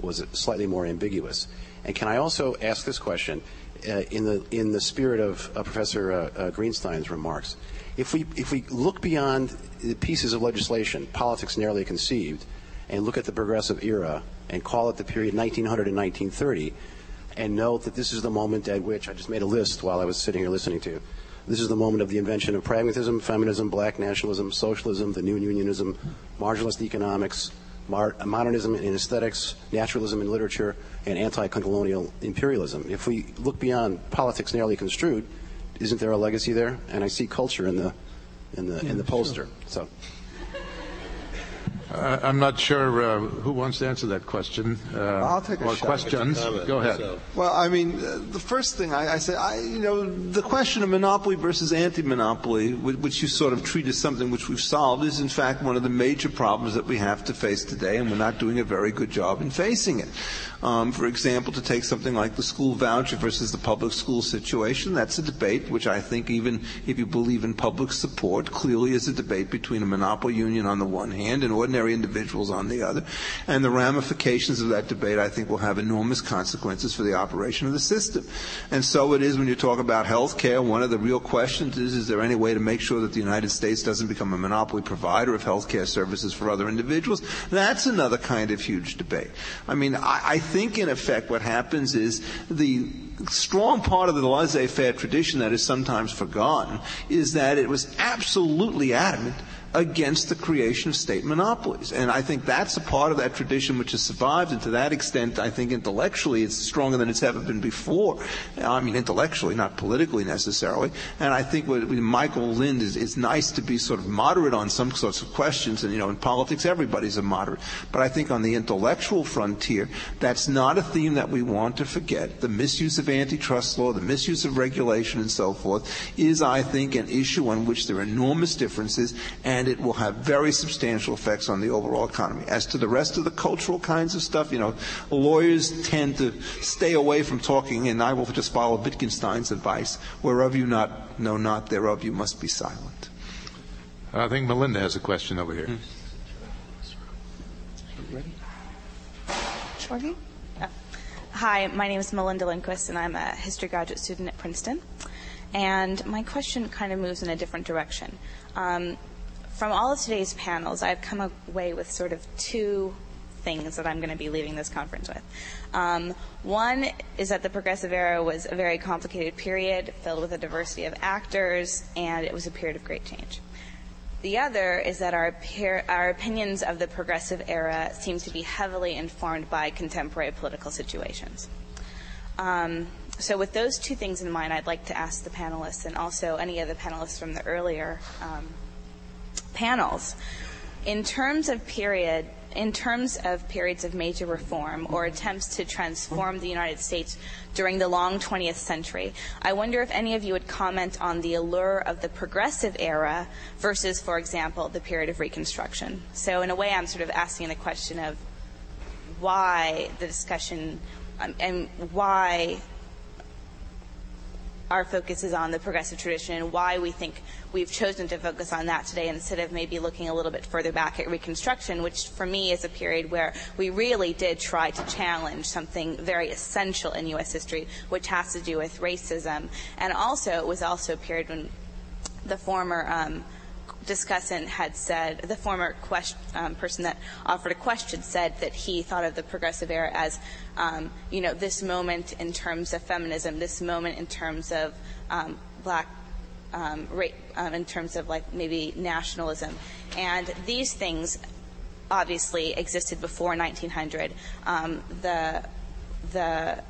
was slightly more ambiguous. And can I also ask this question uh, in the in the spirit of uh, Professor uh, uh, Greenstein's remarks? If we if we look beyond the pieces of legislation, politics narrowly conceived, and look at the progressive era and call it the period 1900 and 1930, and note that this is the moment at which I just made a list while I was sitting here listening to this is the moment of the invention of pragmatism, feminism, black nationalism, socialism, the new unionism, marginalist economics, modernism in aesthetics, naturalism in literature, and anti-colonial imperialism. If we look beyond politics narrowly construed, isn't there a legacy there? And I see culture in the in the yeah, in the poster. Sure. So. Uh, I'm not sure uh, who wants to answer that question. Uh, I'll take a or shot. questions. Go ahead. Well, I mean, uh, the first thing I, I said, I, you know, the question of monopoly versus anti-monopoly, which you sort of treat as something which we've solved, is in fact one of the major problems that we have to face today, and we're not doing a very good job in facing it. Um, for example, to take something like the school voucher versus the public school situation, that's a debate which I think even if you believe in public support, clearly is a debate between a monopoly union on the one hand and ordinary individuals on the other. And the ramifications of that debate, I think, will have enormous consequences for the operation of the system. And so it is when you talk about health care, one of the real questions is, is there any way to make sure that the United States doesn't become a monopoly provider of health care services for other individuals? That's another kind of huge debate. I mean, I, I think in effect what happens is the strong part of the laissez-faire tradition that is sometimes forgotten is that it was absolutely adamant against the creation of state monopolies. And I think that's a part of that tradition which has survived, and to that extent, I think intellectually it's stronger than it's ever been before. I mean, intellectually, not politically necessarily. And I think with, with Michael Lind is, it's nice to be sort of moderate on some sorts of questions, and you know, in politics everybody's a moderate. But I think on the intellectual frontier, that's not a theme that we want to forget. The misuse of antitrust law, the misuse of regulation and so forth is, I think, an issue on which there are enormous differences, and and it will have very substantial effects on the overall economy. As to the rest of the cultural kinds of stuff, you know, lawyers tend to stay away from talking, and I will just follow Wittgenstein's advice: whereof you not know not, thereof you must be silent. I think Melinda has a question over here. Ready? Hi, my name is Melinda Lindquist, and I'm a history graduate student at Princeton. And my question kind of moves in a different direction. Um, from all of today's panels, I've come away with sort of two things that I'm going to be leaving this conference with. Um, one is that the progressive era was a very complicated period filled with a diversity of actors, and it was a period of great change. The other is that our, our opinions of the progressive era seem to be heavily informed by contemporary political situations. Um, so, with those two things in mind, I'd like to ask the panelists and also any of the panelists from the earlier um, panels. In terms of period, in terms of periods of major reform or attempts to transform the United States during the long 20th century, I wonder if any of you would comment on the allure of the progressive era versus, for example, the period of Reconstruction. So, in a way, I'm sort of asking the question of why the discussion um, and why our focus is on the progressive tradition and why we think we've chosen to focus on that today instead of maybe looking a little bit further back at Reconstruction, which for me is a period where we really did try to challenge something very essential in U.S. history, which has to do with racism. And also, it was also a period when the former um, discussant had said, the former um, person that offered a question said that he thought of the progressive era as, um, you know, this moment in terms of feminism, this moment in terms of um, black, um, um, in terms of like maybe nationalism. And these things obviously existed before 1900. Um, the, the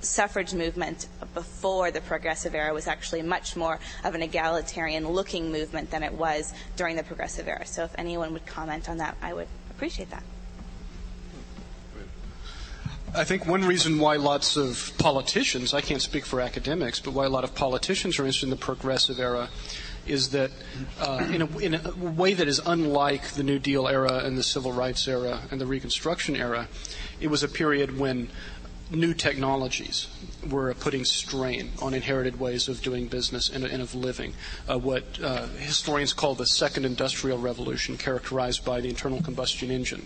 suffrage movement before the progressive era was actually much more of an egalitarian looking movement than it was during the progressive era. So if anyone would comment on that, I would appreciate that. I think one reason why lots of politicians, I can't speak for academics, but why a lot of politicians are interested in the progressive era is that uh, in, a, in, a, way that is unlike the New Deal era and the Civil Rights era and the Reconstruction era, it was a period when new technologies were putting strain on inherited ways of doing business and, and of living. Uh, what uh, historians call the second industrial revolution, characterized by the internal combustion engine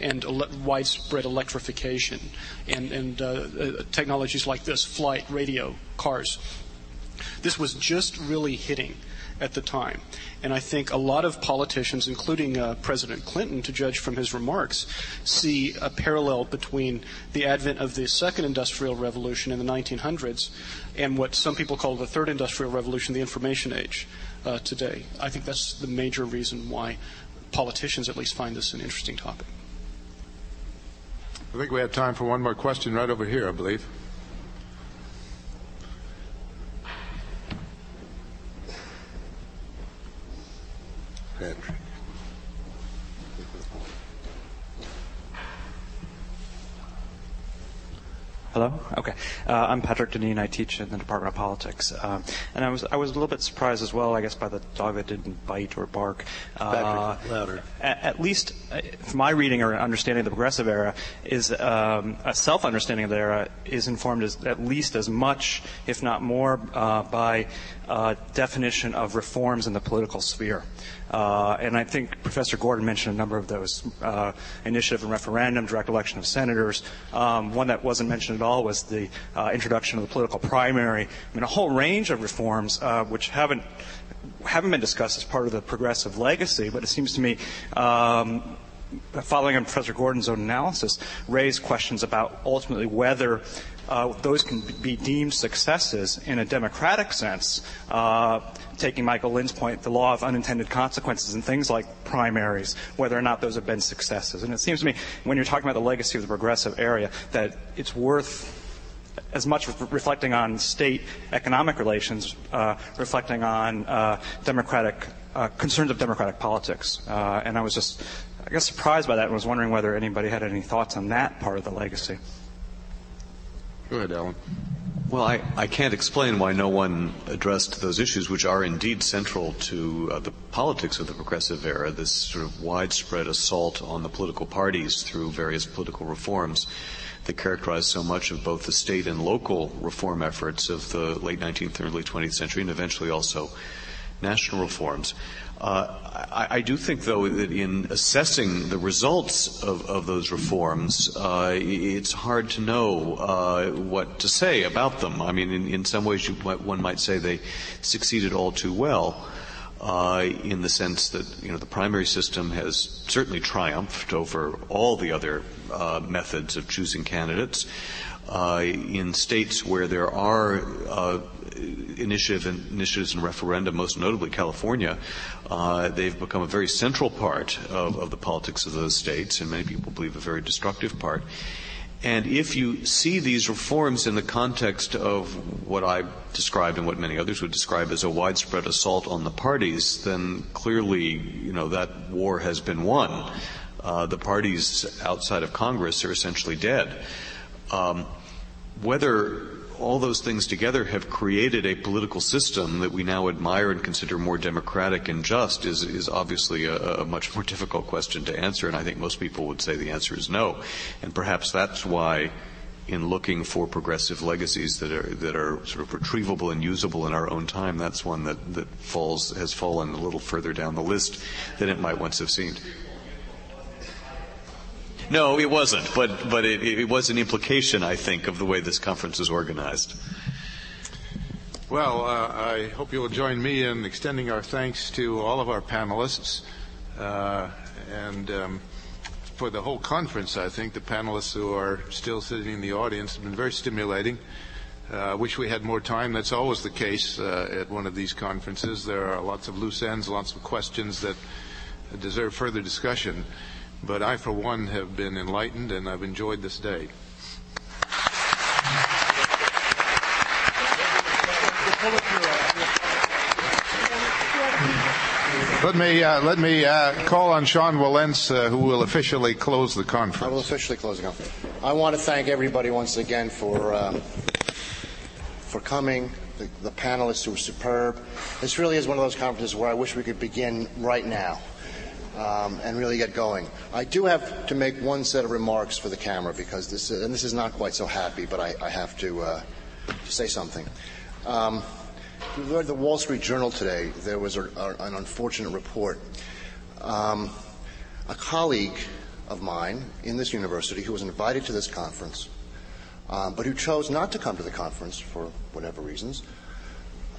and ele- widespread electrification and, and uh, uh technologies like this flight, radio, cars. This was just really hitting at the time. And I think a lot of politicians, including uh, President Clinton, to judge from his remarks, see a parallel between the advent of the second industrial revolution in the 1900s and what some people call the third industrial revolution, the information age, uh, today. I think that's the major reason why politicians at least find this an interesting topic. I think we have time for one more question right over here, I believe. Patrick. Hello. Okay. Uh, I'm Patrick Deneen. I teach in the Department of Politics, um, and I was I was a little bit surprised as well. I guess by the dog that didn't bite or bark. Uh, Patrick, louder. At, at, least, uh, from my reading or understanding of the progressive era, is um, a self-understanding of the era is informed as, at least as much, if not more, uh, by uh, definition of reforms in the political sphere. Uh, and I think Professor Gordon mentioned a number of those uh, initiative and referendum, direct election of senators. Um, one that wasn't mentioned at all was the uh, introduction of the political primary. I mean, a whole range of reforms uh, which haven't haven't been discussed as part of the progressive legacy, but it seems to me. Um, following on Professor Gordon's own analysis, raise questions about ultimately whether uh, those can be deemed successes in a democratic sense. Uh, taking Michael Lind's point, the law of unintended consequences and things like primaries, whether or not those have been successes. And it seems to me, when you're talking about the legacy of the progressive area, that it's worth as much reflecting on state economic relations, uh, reflecting on uh, democratic uh, concerns of democratic politics. Uh, and I was just, I guess, surprised by that and was wondering whether anybody had any thoughts on that part of the legacy. Go ahead, Alan. Well, I, I can't explain why no one addressed those issues, which are indeed central to uh, the politics of the progressive era, this sort of widespread assault on the political parties through various political reforms that characterized so much of both the state and local reform efforts of the late 19th and early 20th century, and eventually also national reforms. Uh, I, do think, though, that in assessing the results of, of those reforms, uh, it's hard to know uh, what to say about them. I mean, in, in some ways, might, one might say they succeeded all too well. Uh, in the sense that you know the primary system has certainly triumphed over all the other uh, methods of choosing candidates. Uh, in states where there are initiative and, initiatives and referenda, most notably California, uh, they've become a very central part of, of the politics of those states, and many people believe a very destructive part. And if you see these reforms in the context of what I described and what many others would describe as a widespread assault on the parties, then clearly, you know, that war has been won. Uh, the parties outside of Congress are essentially dead. Um, whether all those things together have created a political system that we now admire and consider more democratic and just is, is obviously a, a, much more difficult question to answer, and I think most people would say the answer is no. And perhaps that's why in looking for progressive legacies that are that are sort of retrievable and usable in our own time, that's one that, that falls has fallen a little further down the list than it might once have seemed. No, it wasn't, but, but it, it was an implication, I think, of the way this conference is organized. Well, uh, I hope you will join me in extending our thanks to all of our panelists. Uh, and um, for the whole conference, I think the panelists who are still sitting in the audience have been very stimulating. I uh, wish we had more time. That's always the case uh, at one of these conferences. There are lots of loose ends, lots of questions that deserve further discussion. But I, for one, have been enlightened and I've enjoyed this day. Let me uh, let me uh, call on Sean Wilentz, uh, who will officially close the conference. I will officially close the conference. I want to thank everybody once again for um, for coming. The, the panelists who were superb. This really is one of those conferences where I wish we could begin right now um, and really get going. I do have to make one set of remarks for the camera because this, and this is not quite so happy, but I, I have to, uh, to, say something. Um, we read the Wall Street Journal today. There was a, a, an unfortunate report. Um, a colleague of mine in this university who was invited to this conference, um, but who chose not to come to the conference for whatever reasons,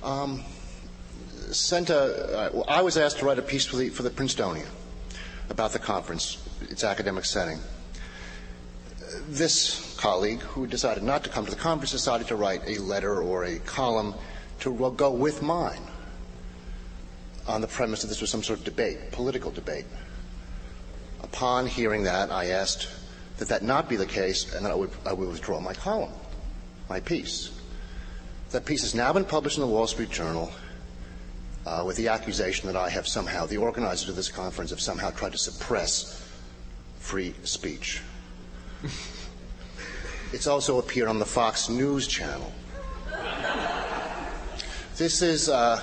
um, sent a. Uh, I was asked to write a piece for the, for the Princetonian about the conference, its academic setting. This colleague, who decided not to come to the conference, decided to write a letter or a column to go with mine on the premise that this was some sort of debate, political debate. Upon hearing that, I asked that that not be the case and that I would, I would withdraw my column, my piece. That piece has now been published in the Wall Street Journal uh, with the accusation that I have somehow, the organizers of this conference have somehow tried to suppress free speech. It's also appeared on the Fox News channel. This is, uh,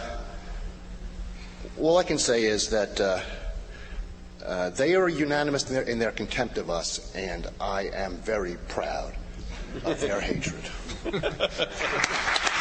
all I can say is that uh, uh, they are unanimous in their, in their contempt of us, and I am very proud of their hatred.